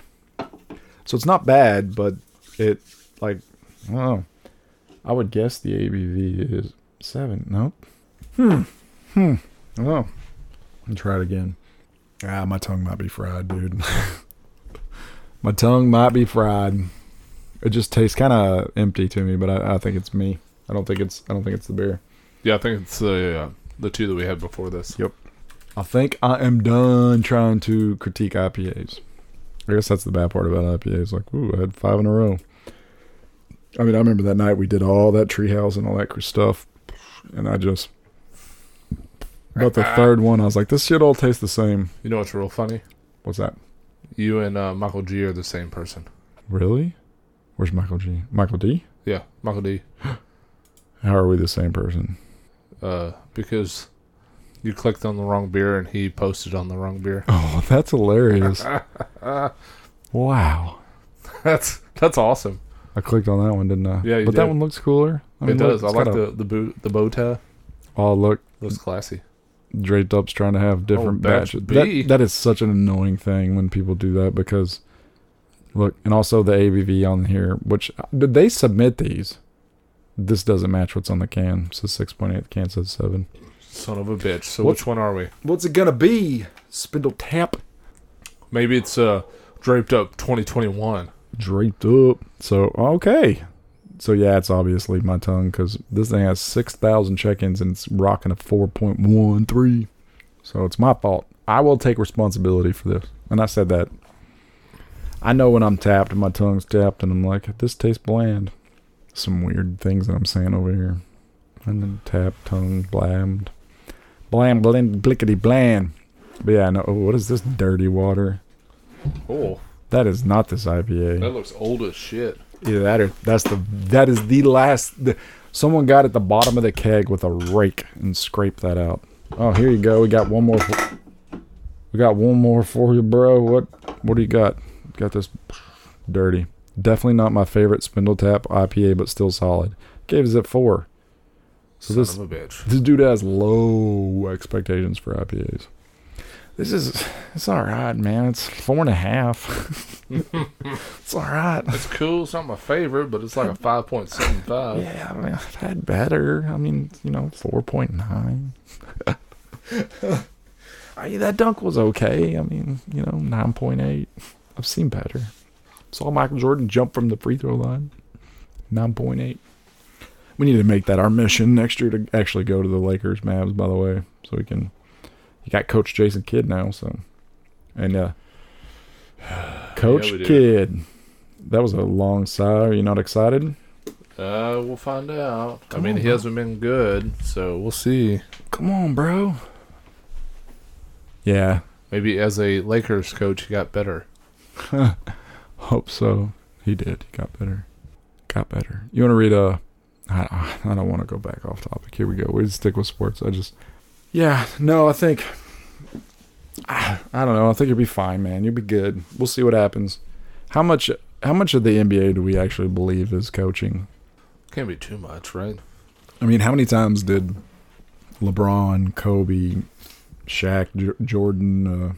So it's not bad, but it like I don't know. I would guess the ABV is seven. Nope. Hmm. Hmm. Oh. And try it again. Ah, my tongue might be fried, dude. My tongue might be fried. It just tastes kind of empty to me, but I, I think it's me. I don't think it's. I don't think it's the beer. Yeah, I think it's the uh, the two that we had before this. Yep. I think I am done trying to critique IPAs. I guess that's the bad part about IPAs. Like, ooh, I had five in a row. I mean, I remember that night we did all that treehouse and all that stuff, and I just. About the third one, I was like, "This shit all tastes the same." You know what's real funny? What's that? You and uh, Michael G are the same person. Really? Where's Michael G? Michael D? Yeah, Michael D. How are we the same person? Uh, because you clicked on the wrong beer and he posted on the wrong beer. Oh, that's hilarious. wow. that's that's awesome. I clicked on that one, didn't I? Yeah, you but that one looks cooler. I it does. look, I it's like got a- the the bow the bow tie. Oh, look, Looks classy. Draped up's trying to have different batch batches. That, that is such an annoying thing when people do that because, look, and also the ABV on here, which did they submit these? This doesn't match what's on the can. It says six point eight. The can says seven. Son of a bitch. So What- which one are we? What's it gonna be? Spindle tap. Maybe it's uh draped up 2021. draped up. So okay, so yeah, it's obviously my tongue because this thing has six thousand check-ins and it's rocking a four point one three. So it's my fault. I will take responsibility for this. And I said that. I know when I'm tapped and my tongue's tapped and I'm like, this tastes bland. Some weird things that I'm saying over here. And then tap, tongue, blammed. Blam, blend, blickety, bland. But yeah, no. Oh, what is this dirty water? Oh, That is not this IPA. that looks old as shit. Either that or that's the that is the last. The, someone got at the bottom of the keg with a rake and scraped that out. Oh, here you go. We got one more. For, we got one more for you, bro. What what do you got? Got this dirty. Definitely not my favorite Spindle Tap IPA, but still solid. Gave us it four. So Son this a this dude has low expectations for IPAs. This is it's all right, man. It's four and a half. it's all right. It's cool. It's not my favorite, but it's like a 5.75. Yeah, I mean, I've had better. I mean, you know, four point nine. I mean, that dunk was okay. I mean, you know, nine point eight. I've seen better. Saw Michael Jordan jump from the free throw line. Nine point eight. We need to make that our mission next year to actually go to the Lakers, Mavs. By the way, so we can. You got Coach Jason Kidd now, so and uh, Coach do. Kidd. That was a long sigh. Are you not excited? Uh, Uh, we'll find out. Come I mean, on, he bro. hasn't been good, so we'll see. Come on, bro. Yeah, Maybe as a Lakers coach, he got better. hope so. He did. He got better. Got better. You want to read a? I, I don't want to go back off topic. Here we go. We stick with sports. I just. Yeah. No, I think. I, don't know. I think you'll be fine, man. You'll be good. We'll see what happens. How much? How much of the NBA do we actually believe is coaching? Can't be too much, right? I mean, how many times did LeBron, Kobe, Shaq, J- Jordan, uh,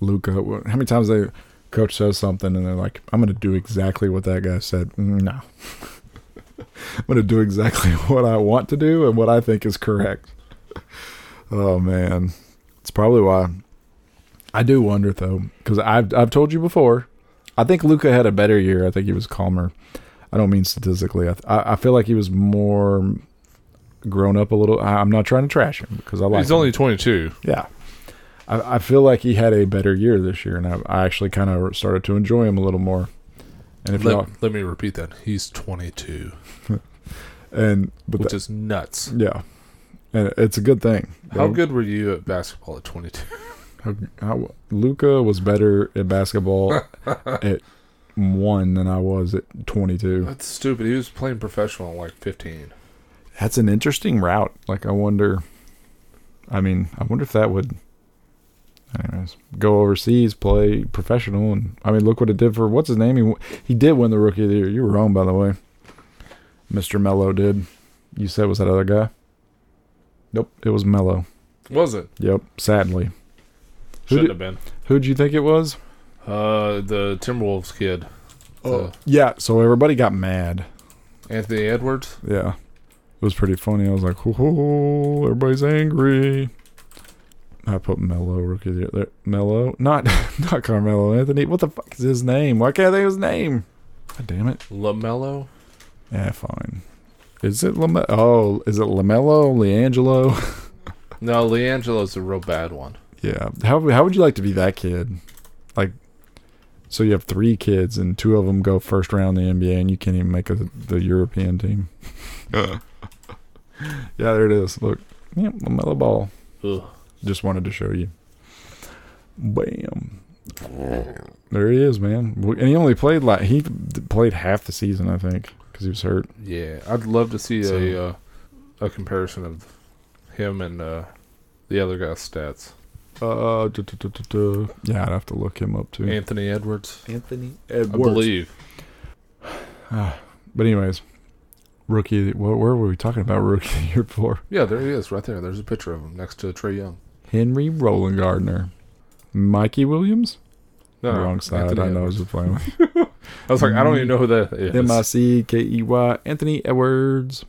Luka? How many times they coach says something and they're like, "I'm going to do exactly what that guy said." Mm, No, I'm going to do exactly what I want to do and what I think is correct. oh man, it's probably why. I do wonder though, because I've I've told you before. I think Luka had a better year. I think he was calmer. I don't mean statistically. I, I I feel like he was more grown up a little. I, I'm not trying to trash him because I like. He's him. only 22. yeah. I, I feel like he had a better year this year, and I, I actually kind of started to enjoy him a little more. And if Let, let me repeat that. He's 22, and but which the- is nuts. yeah, and it's a good thing. How good were you at basketball at 22? How, how, Luka was better at basketball at one than I was at 22. That's stupid. He was playing professional at like 15. That's an interesting route. Like, I wonder. I mean, I wonder if that would. Anyways, go overseas, play professional, and I mean, look what it did for what's his name. He he did win the rookie of the year. You were wrong, by the way. Mister Melo did. You said was that other guy. Nope, it was Melo. Was it? Yep, sadly. Shouldn't have been. Who'd you think it was? Uh, the Timberwolves kid, Oh. yeah. So everybody got mad. Anthony Edwards. Yeah. It was pretty funny. I was like, oh, everybody's angry. I put Melo rookie of there. Melo? Not not Carmelo Anthony. What the fuck is his name? Why can't I think of his name? God damn it. Lamelo. Yeah, fine. Is it Lame? Oh, is it Lamello? LiAngelo? No, LiAngelo's a real bad one. yeah. How how would you like to be that kid? Like, so you have three kids and two of them go first round in the NBA and you can't even make a, the European team. yeah, there it is. Look, yeah, Lamelo Ball. Ugh. Just wanted to show you. Bam. There he is, man. And he only played like he played half the season, I think, because he was hurt. Yeah, I'd love to see So- a uh, a comparison of him and uh, the other guy's stats. Uh, duh, duh, duh, duh, duh. yeah, I'd have to look him up too. Anthony Edwards, Anthony Edwards. I believe. But anyways, rookie. What where were we talking about rookie the year for? Yeah, there he is, right there. There's a picture of him next to Trae Young. Henry Roland Gardner, Mikey Williams. No, no, Wrong side. Anthony I know. I was Edwards. just playing. with I was like, I don't even know who that is. M I C K E Y. Anthony Edwards.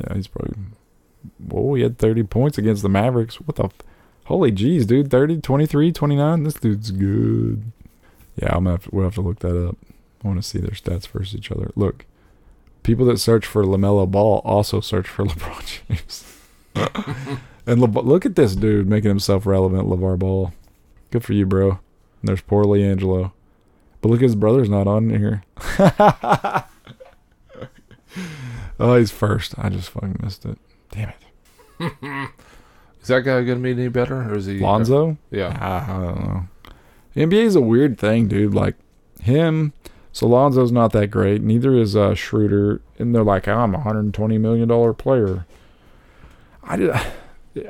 Yeah, he's probably. Whoa, he had 30 points against the Mavericks. What the? F- Holy jeez, dude. 30, 23, 29. This dude's good. Yeah, I'm gonna have to, we'll have to look that up. I want to see their stats versus each other. Look, people that search for LaMelo Ball also search for LeBron James. and Le- look at this dude making himself relevant, LeVar Ball. Good for you, bro. And there's poor LiAngelo. But look, his brother's not on here. oh, he's first. I just fucking missed it. Damn it. Is that guy going to be any better, or is he Lonzo? Yeah, Ah, I don't know. The NBA is a weird thing, dude. Like him, so Lonzo's not that great. Neither is uh, Schroeder, and they're like, I'm a hundred twenty million dollar player. I did,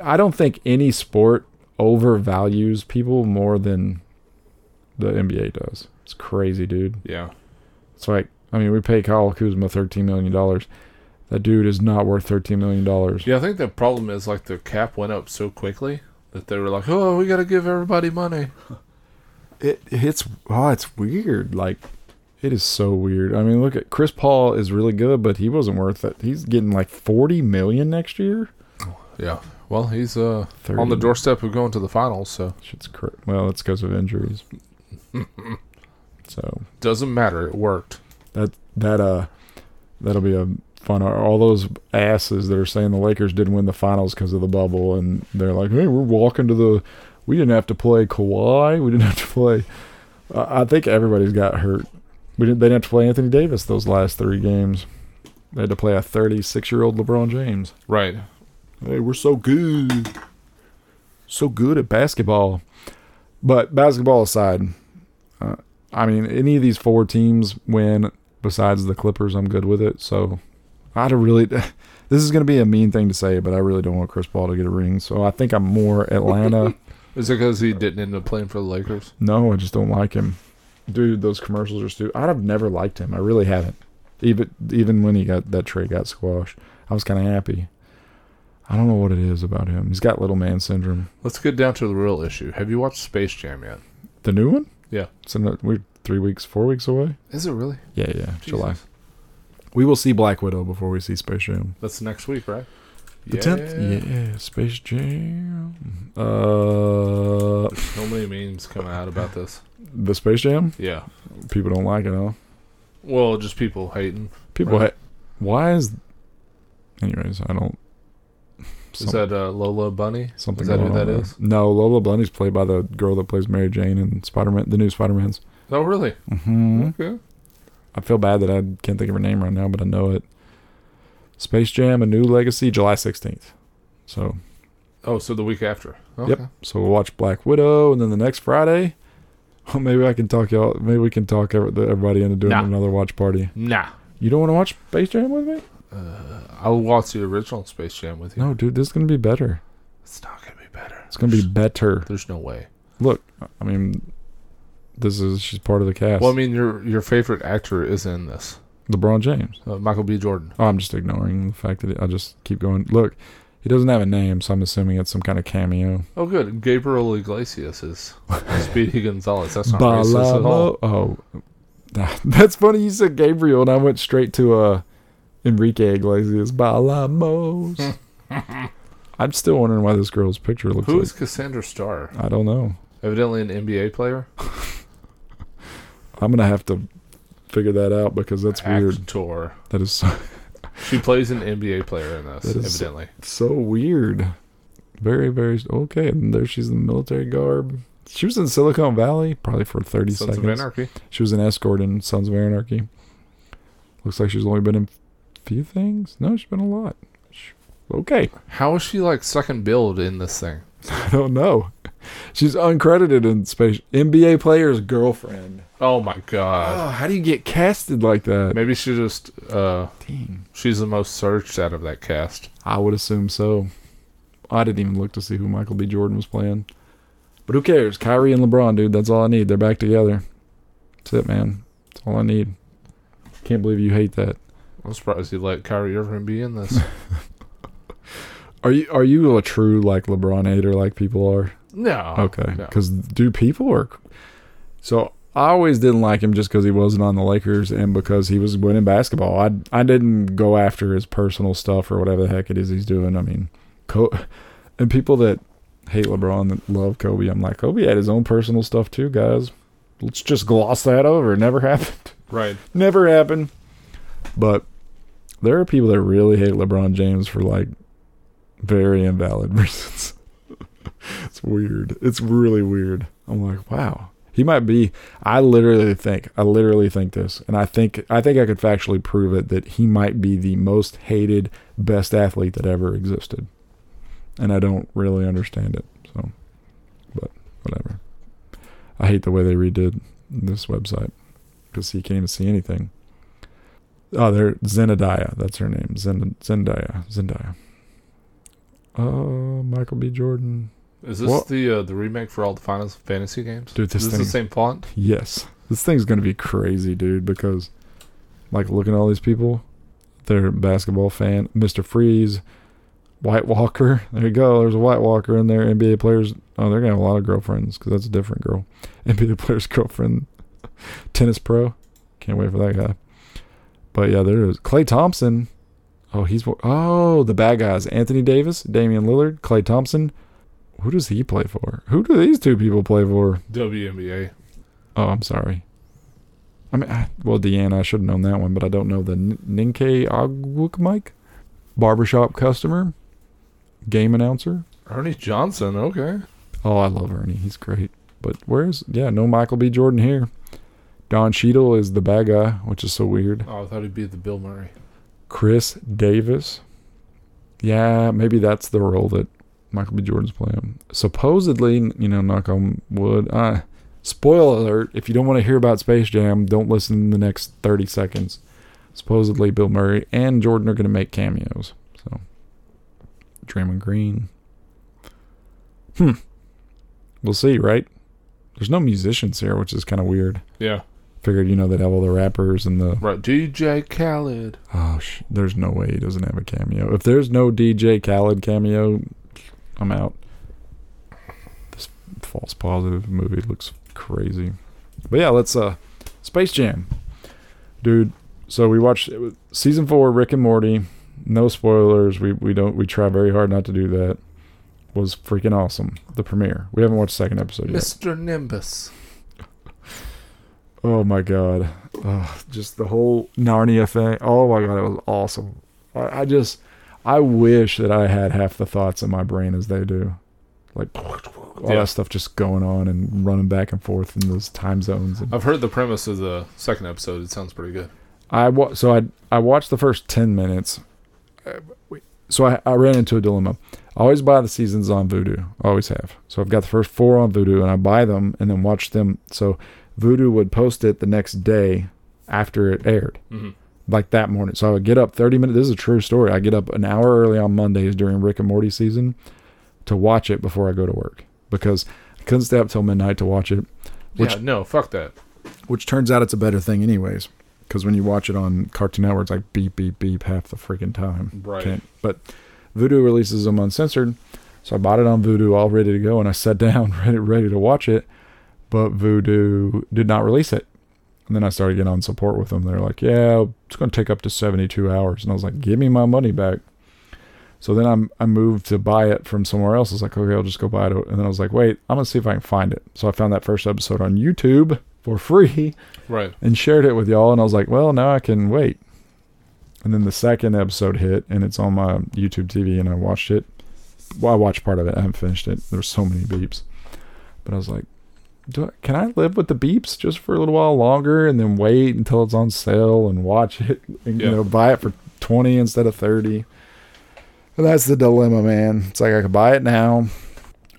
I don't think any sport overvalues people more than the NBA does. It's crazy, dude. yeah. It's like, I mean, we pay Kyle Kuzma thirteen million dollars. That dude is not worth thirteen million dollars. Yeah, I think the problem is like the cap went up so quickly that they were like, "Oh, we got to give everybody money." It it's oh, it's weird. Like it is so weird. I mean, look at Chris Paul is really good, but he wasn't worth it. He's getting like forty million next year. Yeah. Well, he's uh 30. on the doorstep of going to the finals, so Shit's cra- well, it's because of injuries. so doesn't matter. It worked. that that uh that'll be a fun. All those asses that are saying the Lakers didn't win the finals because of the bubble, and they're like, "Hey, we're walking to the. We didn't have to play Kawhi. We didn't have to play. Uh, I think everybody's got hurt. We didn't. They didn't have to play Anthony Davis those last three games. They had to play a 36 year old LeBron James. Right. Hey, we're so good. So good at basketball. But basketball aside, uh, I mean, any of these four teams win besides the Clippers, I'm good with it. So I don't really. This is going to be a mean thing to say, but I really don't want Chris Paul to get a ring. So I think I'm more Atlanta. Is it because he didn't end up playing for the Lakers? no, I just don't like him. Dude, those commercials are stupid. I'd have never liked him. I really haven't. Even even when he got that trade got squashed, I was kind of happy. I don't know what it is about him. He's got little man syndrome. Let's get down to the real issue. Have you watched Space Jam yet? The new one? Yeah. In a, we're three weeks, four weeks away. Is it really? Yeah, yeah, July. Jesus. We will see Black Widow before we see Space Jam. That's next week, right? The tenth, yeah, yeah, Space Jam. Uh, So many memes coming out about this. the Space Jam. Yeah. People don't like it, huh? Well, just people hating. People, Right. ha- why is? Anyways, I don't. Is that uh, Lola Bunny? something? Is that who that there. is? No, Lola Bunny's played by the girl that plays Mary Jane in Spider Man, the new Spider Man's. Oh, really? Mm-hmm. Okay. I feel bad that I can't think of her name right now, but I know it. Space Jam: A New Legacy, July sixteenth. So Oh, so the week after. Okay. Yep. So we'll watch Black Widow, and then the next Friday, well, maybe I can talk y'all. Maybe we can talk everybody into doing Nah. another watch party. Nah. You don't want to watch Space Jam with me? I'll watch the original Space Jam with you. No, dude. This is gonna be better. It's not gonna be better. It's gonna be better. There's no way. Look, I mean, this is she's part of the cast. Well, I mean, your your favorite actor is in this. LeBron James. Uh, Michael B. Jordan. Oh, I'm just ignoring the fact that I just keep going. Look, he doesn't have a name, so I'm assuming it's some kind of cameo. Oh, good. Gabriel Iglesias is Speedy Gonzales. That's not racist at all. Oh, that's funny. You said Gabriel, and I went straight to uh, Enrique Iglesias. Bailamos. I'm still wondering why this girl's picture looks Who like. is Cassandra Starr? I don't know. Evidently an NBA player. I'm gonna have to figure that out because that's weird. Actor. That is so, She plays an NBA player in this. Evidently. so weird. Very, very okay. And there she's in the military garb. She was in Silicon Valley probably for 30 Sons of. Anarchy. She was an escort in Sons of Anarchy. Looks like she's only been in few things. No, she's been a lot. Okay. How is she like second build in this thing? I don't know. She's uncredited in space. NBA player's girlfriend. Oh my god. Oh, how do you get casted like that? Maybe she just uh Dang. she's the most searched out of that cast. I would assume so. I didn't even look to see who Michael B. Jordan was playing. But who cares? Kyrie and LeBron, dude. That's all I need. They're back together. That's it, man. That's all I need. Can't believe you hate that. I'm surprised you let Kyrie Irving be in this. Are you are you a true like LeBron hater like people are? no. Okay, Oh, no. because do people are so I always didn't like him just because he wasn't on the Lakers and because he was winning basketball. I I didn't go after his personal stuff or whatever the heck it is he's doing. I mean, Co- and people that hate LeBron that love Kobe, I'm like Kobe had his own personal stuff too, guys. Let's just gloss that over. It never happened. Right. never happened. But there are people that really hate LeBron James for like very invalid reasons. it's weird. It's really weird. I'm like, wow. He might be I literally think I literally think this and I think I think I could factually prove it that he might be the most hated best athlete that ever existed. And I don't really understand it. So but whatever. I hate the way they redid this website because you can't even see anything. Oh, there, Zenadiah. That's her name. Zen, Zendaya. Zendaya. Uh, Michael B. Jordan. Is this What? the uh, the remake for all the Final Fantasy games? Dude, this is thing- the same font? Yes, this thing's gonna be crazy, dude. Because, like, looking at all these people, they're basketball fan. Mister Freeze, White Walker. There you go. There's a White Walker in there. NBA players. Oh, they're gonna have a lot of girlfriends because that's a different girl. NBA players' girlfriend. Tennis pro. Can't wait for that guy. But yeah, there is Klay Thompson. Oh, he's oh the bad guys. Anthony Davis, Damian Lillard, Klay Thompson. Who does he play for? Who do these two people play for? WNBA. Oh, I'm sorry. I mean, I, well, Diana, I should have known that one, but I don't know the N- Ninke Agwukmike? Barbershop customer? Game announcer? Ernie Johnson, okay. Oh, I love Ernie. He's great. But where's, yeah, no Michael B. Jordan here. Don Cheadle is the bad guy, which is so weird. Oh, I thought he'd be the Bill Murray. Chris Davis. Yeah, maybe that's the role that Michael B. Jordan's playing. Supposedly, you know, knock on wood. Uh, spoiler alert: if you don't want to hear about Space Jam, don't listen in the next thirty seconds. Supposedly, Bill Murray and Jordan are going to make cameos. So, Draymond Green. Hmm. We'll see, right? There's no musicians here, which is kind of weird. Yeah. Figured, you know, they'd have all the rappers and the. Right. DJ Khaled. Oh, sh- there's no way he doesn't have a cameo. If there's no DJ Khaled cameo, I'm out. This false positive movie looks crazy. But yeah, let's uh Space Jam. Dude, so we watched season 4 Rick and Morty. No spoilers. We we don't we try very hard not to do that. Was freaking awesome. The premiere. We haven't watched the second episode yet. Mr. Nimbus. Oh my god. Oh, just the whole Narnia thing. Oh my god, it was awesome. I, I just I wish that I had half the thoughts in my brain as they do. Like all Yeah. that stuff just going on and running back and forth in those time zones. And I've heard the premise of the second episode. It sounds pretty good. I wa- so I I watched the first ten minutes. So I, I ran into a dilemma. I always buy the seasons on Vudu. I always have. So I've got the first four on Vudu, and I buy them and then watch them. So Vudu would post it the next day after it aired, Mm-hmm. like that morning. So I would get up thirty minutes. This is a true story. I get up an hour early on Mondays during Rick and Morty season to watch it before I go to work because I couldn't stay up till midnight to watch it Which- yeah, no, fuck that. which turns out it's a better thing anyways because when you watch it on cartoon network it's like beep beep beep half the freaking time Right. Can't- but Vudu releases them uncensored so i bought it on Vudu all ready to go and i sat down ready, ready to watch it but Vudu did not release it and then i started getting on support with them they're like yeah it's going to take up to 72 hours and i was like give me my money back so then I'm, I moved to buy it from somewhere else. I was like, okay, I'll just go buy it. And then I was like, wait, I'm going to see if I can find it. So I found that first episode on YouTube for free Right. and shared it with y'all. And I was like, well, now I can wait. And then the second episode hit, and it's on my YouTube TV, and I watched it. Well, I watched part of it. I haven't finished it. There's so many beeps, but I was like, Do I, can I live with the beeps just for a little while longer, and then wait until it's on sale and watch it, and Yeah. you know, buy it for twenty instead of thirty? And that's the dilemma, man. It's like I could buy it now,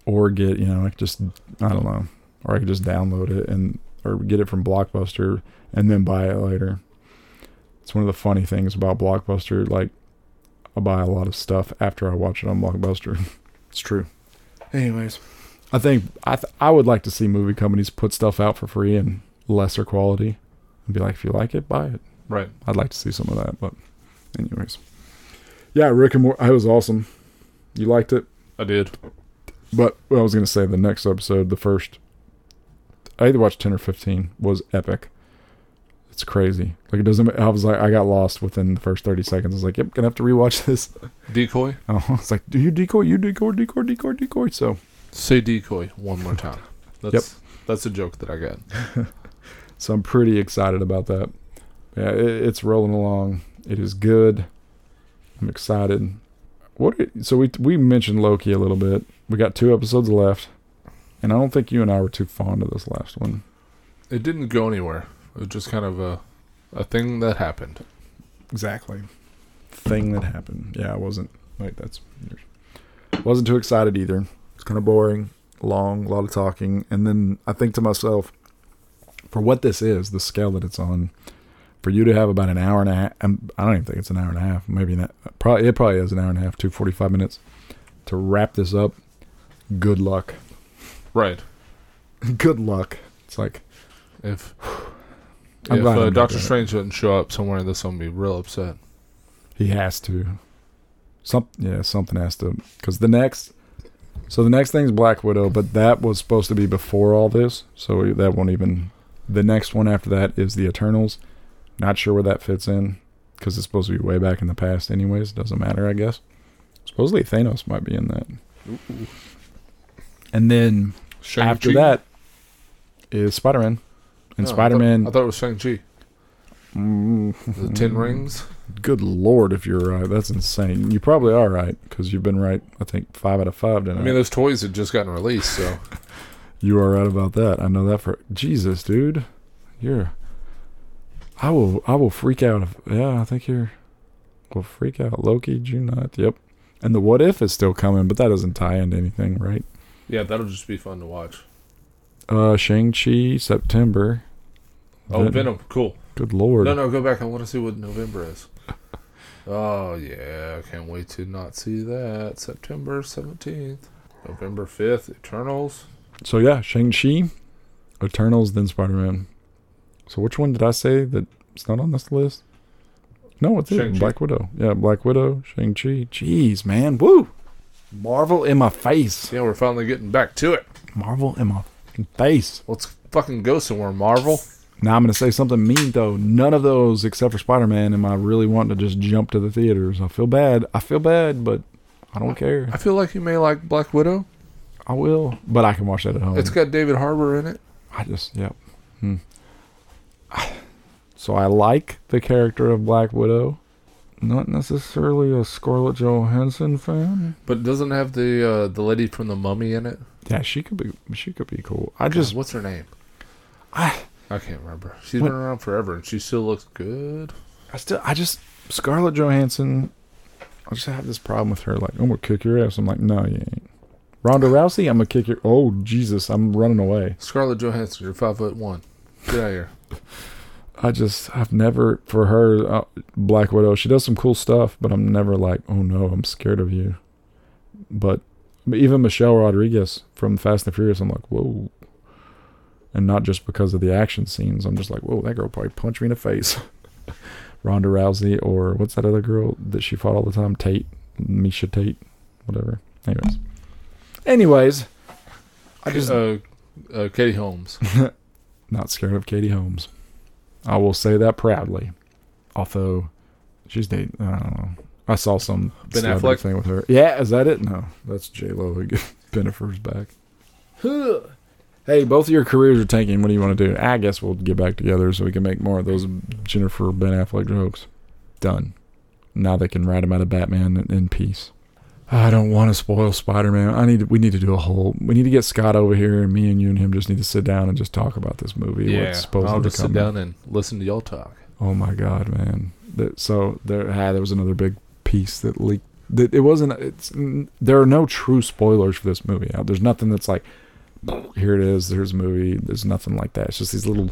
or get you know, like just I don't know, or I could just download it and or get it from Blockbuster and then buy it later. It's one of the funny things about Blockbuster. Like, I buy a lot of stuff after I watch it on Blockbuster. it's true. Anyways, I think I th- I would like to see movie companies put stuff out for free and lesser quality, and be like, if you like it, buy it. Right. I'd like to see some of that. But, anyways, yeah, Rick and Morty. Was awesome. You liked it. I did. But what I was gonna say, the next episode, the first, I either watched ten or fifteen, was epic. It's crazy. Like it doesn't. I was like, I got lost within the first thirty seconds. I was like, yep, gonna have to rewatch this. Decoy. Oh, it's like, do you decoy? You decoy, decoy, decoy, decoy. So, Say decoy one more time. That's that's a joke that I got. so I'm pretty excited about that. Yeah, it, it's rolling along. It is good. I'm excited. What? So we we mentioned Loki a little bit. We got two episodes left, and I don't think you and I were too fond of this last one. It didn't go anywhere. It was just kind of a a thing that happened. Exactly. Thing that happened. Yeah, I wasn't. like that's. Wasn't too excited either. It's kind of boring, long, a lot of talking, and then I think to myself, for what this is, the scale that it's on, for you to have about an hour and a half. um, I don't even think it's an hour and a half. Maybe not. Probably it probably is an hour and a half, two forty five minutes, to wrap this up. Good luck. Right. Good luck. It's like If I'm if uh, Doctor. Strange doesn't show up somewhere, this gonna be real upset. He has to. Some yeah, something has to because the next. So the next thing is Black Widow, but that was supposed to be before all this, so that won't even. The next one after that is the Eternals. Not sure where that fits in because it's supposed to be way back in the past. Anyways, doesn't matter, I guess. Supposedly Thanos might be in that. And then Shang-Chi? after that is Spider Man, and Oh, I Spider Man. thought, I thought it was Shang Chi. The Ten Rings. Good lord, if you're right, that's insane. You probably are right because you've been right. I think five out of five. I Didn't mean, those toys had just gotten released, so You are right about that. I know that for Jesus, dude. You're. I will. I will freak out. If, yeah, I think you're. will freak out. Loki, June 9th. Yep. And the What If is still coming, but that doesn't tie into anything, right? Yeah, that'll just be fun to watch. Uh, Shang-Chi, September. Oh, Ven- Venom, cool. Good lord. No, no, go back. I want to see what November is. Oh yeah, I can't wait to not see that. September seventeenth, November fifth, Eternals. So yeah, Shang-Chi, Eternals, then Spider-Man. So which one did I say that it's not on this list? No, it's it. Shang-Chi. Black Widow. Yeah, Black Widow, Shang-Chi. Jeez, man. Woo! Marvel in my face. Yeah, we're finally getting back to it. Marvel in my face. Let's fucking go somewhere, Marvel. Now I'm gonna say something mean though. None of those except for Spider-Man am I really wanting to just jump to the theaters. I feel bad. I feel bad, but I don't care. I feel like you may like Black Widow. I will, but I can watch that at home. It's got David Harbour in it. I just, yep. Hmm. So I like the character of Black Widow. Not necessarily a Scarlett Johansson fan. But doesn't have the uh, the lady from the Mummy in it. Yeah, she could be. She could be cool. I Just just, what's her name? I, I can't remember. She's What- been around forever and she still looks good. I still, I just Scarlett Johansson. I just have this problem with her. Like, I'm gonna kick your ass. I'm like, no, you ain't. Ronda Rousey, I'm gonna kick your. Oh Jesus, I'm running away. Scarlett Johansson, you're five foot one. Get out of here. I just, I've never for her uh, Black Widow. She does some cool stuff, but I'm never like, oh no, I'm scared of you. But but even Michelle Rodriguez from Fast and Furious, I'm like, whoa. And not just because of the action scenes. I'm just like, whoa, that girl probably punched me in the face. Ronda Rousey or what's that other girl that she fought all the time? Tate, Miesha Tate, whatever. Anyways, anyways, I just uh, uh, Katie Holmes. not scared of Katie Holmes. I will say that proudly. Although she's dating, I don't know. I saw some Ben Affleck? thing with her. Yeah, is that it? No, that's J Lo. Bennifer's back. Hey, both of your careers are tanking. What do you want to do? I guess we'll get back together so we can make more of those Jennifer Ben Affleck jokes. Done. Now they can write him out of Batman in, peace. I don't want to spoil Spider-Man. I need. To, we need to do a whole. We need to get Scott over here, and me and you and him just need to sit down and just talk about this movie. yeah, what's supposedly I'll just sit down and listen to y'all talk. Oh my god, man! That, so there, ah, there was another big piece that leaked. That it wasn't. It's there are no true spoilers for this movie. There's nothing that's like, here it is. There's a movie. There's nothing like that. It's just these little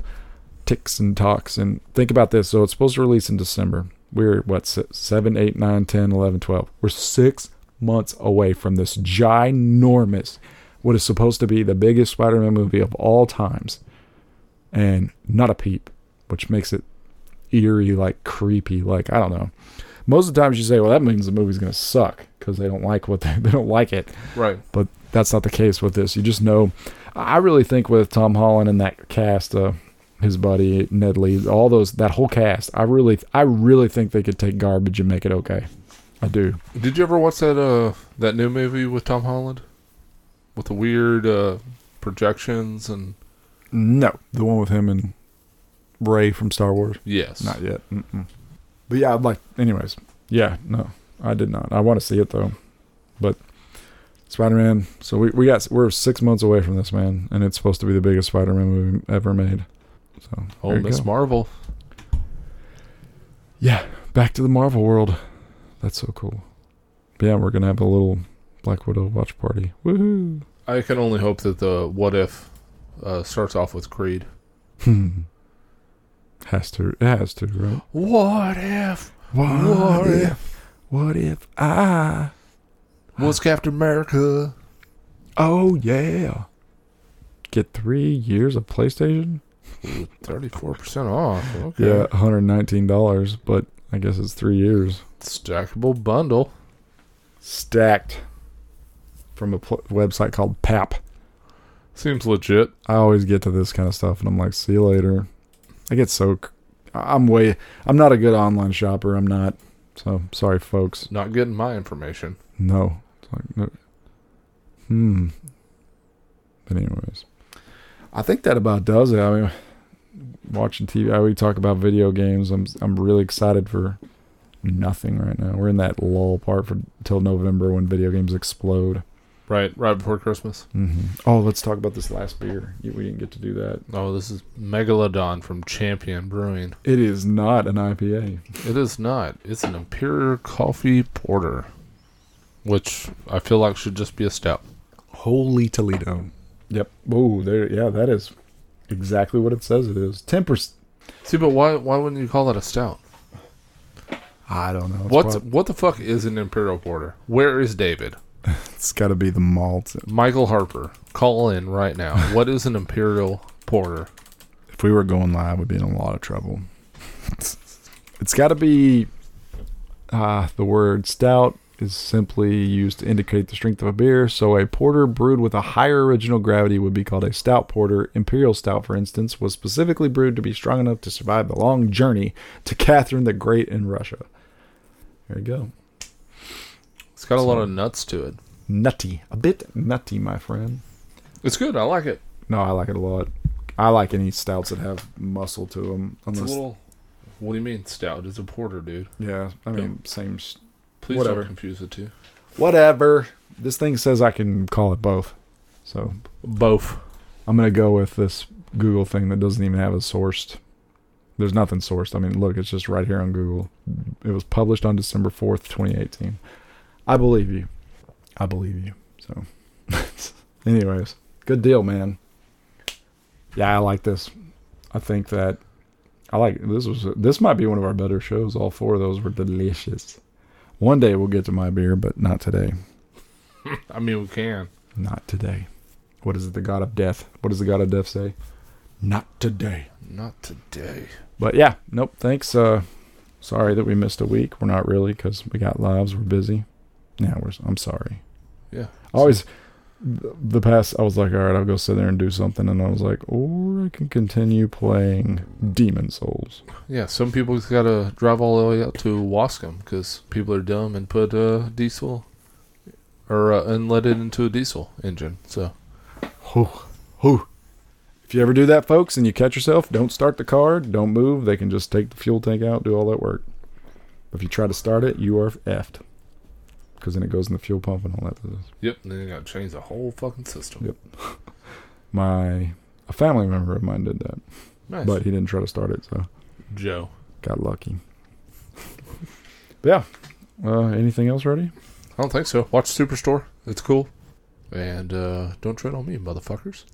ticks and talks. And think about this. So it's supposed to release in December. We're what se- seven, eight, nine, ten, eleven, twelve. We're six months away from this ginormous, what is supposed to be the biggest Spider-Man movie of all times, and not a peep, which makes it eerie, like creepy. Like I don't know. Most of the times you say, "Well, that means the movie's gonna suck" because they don't like what they they don't like it. Right. But that's not the case with this. You just know. I really think with Tom Holland and that cast, uh, his buddy Ned Lee, all those that whole cast, I really I really think they could take garbage and make it okay. I do. Did you ever watch that uh that new movie with Tom Holland? With the weird uh projections and No, the one with him and Rey from Star Wars. yes. Not yet. Mm-mm. But yeah, I'd like. Anyways, yeah, no, I did not. I want to see it though. But Spider Man. So we we got we're six months away from this man, and it's supposed to be the biggest Spider Man movie ever made. So Oh, Miss go. Marvel. yeah, back to the Marvel world. That's so cool. But yeah, we're gonna have a little Black Widow watch party. Woohoo! I can only hope that the what if uh starts off with Creed. Hmm. has to. It has to, right? What if What, What if? What if I? Was Captain America? Oh yeah. Get three years of PlayStation. Thirty four percent off. Okay. Yeah, one hundred nineteen dollars, but I guess it's three years. Stackable bundle. Stacked from a pl- website called PAP. Seems legit. I always get to this kind of stuff, and I'm like, "See you later." I get so. I'm way. I'm not a good online shopper. I'm not. So sorry, folks. Not getting my information. No. It's like, no. Hmm. But anyways, I think that about does it. I mean, watching TV. I we talk about video games. I'm I'm really excited for nothing right now. We're in that lull part for till November when video games explode. Right, right before Christmas. Mm-hmm. Oh, let's talk about this last beer. We didn't get to do that. Oh, this is Megalodon from Champion Brewing. It is not an IPA. It is not. It's an Imperial Coffee Porter, which I feel like should just be a stout. Holy Toledo. Yep. Oh, there. Yeah, that is exactly what it says it is. Ten percent. See, but why why wouldn't you call that a stout? I don't know. It's What prob- what the fuck is an Imperial Porter? Where is David? It's got to be the malt. Michael Harper, call in right now. What is an Imperial Porter? If we were going live, we'd be in a lot of trouble. it's got to be. Uh, the word stout is simply used to indicate the strength of a beer. So a porter brewed with a higher original gravity would be called a stout porter. Imperial stout, for instance, was specifically brewed to be strong enough to survive the long journey to Catherine the Great in Russia. There you go. It's got a lot of nuts to it. Nutty. A bit nutty, my friend. It's good. I like it. No, I like it a lot. I like any stouts that have muscle to them. It's a little. What do you mean stout? It's a porter, dude. yeah, I mean, same. Please Whatever. don't confuse the two. Whatever. This thing says I can call it both. So Both. I'm going to go with this Google thing that doesn't even have a sourced. There's nothing sourced. I mean, look, it's just right here on Google. It was published on December 4th, 2018. I believe you. I believe you. So, anyways, good deal, man. Yeah, I like this. I think that I like this was this might be one of our better shows. All four of those were delicious. One day we'll get to my beer, but not today. I mean, we can. Not today. What is it? The god of death. What does the god of death say? Not today. Not today. But yeah, nope. Thanks. Uh, sorry that we missed a week. We're not really because we got lives. We're busy. Yeah, we're. I'm sorry. Yeah. Always the past. I was like, all right, I'll go sit there and do something, and I was like, or I can continue playing Demon's Souls. Yeah, some people's got to drive all the way out to Waskom because people are dumb and put uh, diesel or uh, and let it into a diesel engine. So Whew. Whew. If you ever do that, folks, and you catch yourself, don't start the car. Don't move. They can just take the fuel tank out, do all that work. If you try to start it, you are effed. Because then it goes in the fuel pump and all that business. yep, then you got to change the whole fucking system. Yep. My a family member of mine did that, Nice, but he didn't try to start it, so Joe. got lucky. yeah. Uh, anything else ready? I don't think so. Watch Superstore. It's cool. And uh, don't tread on me, motherfuckers.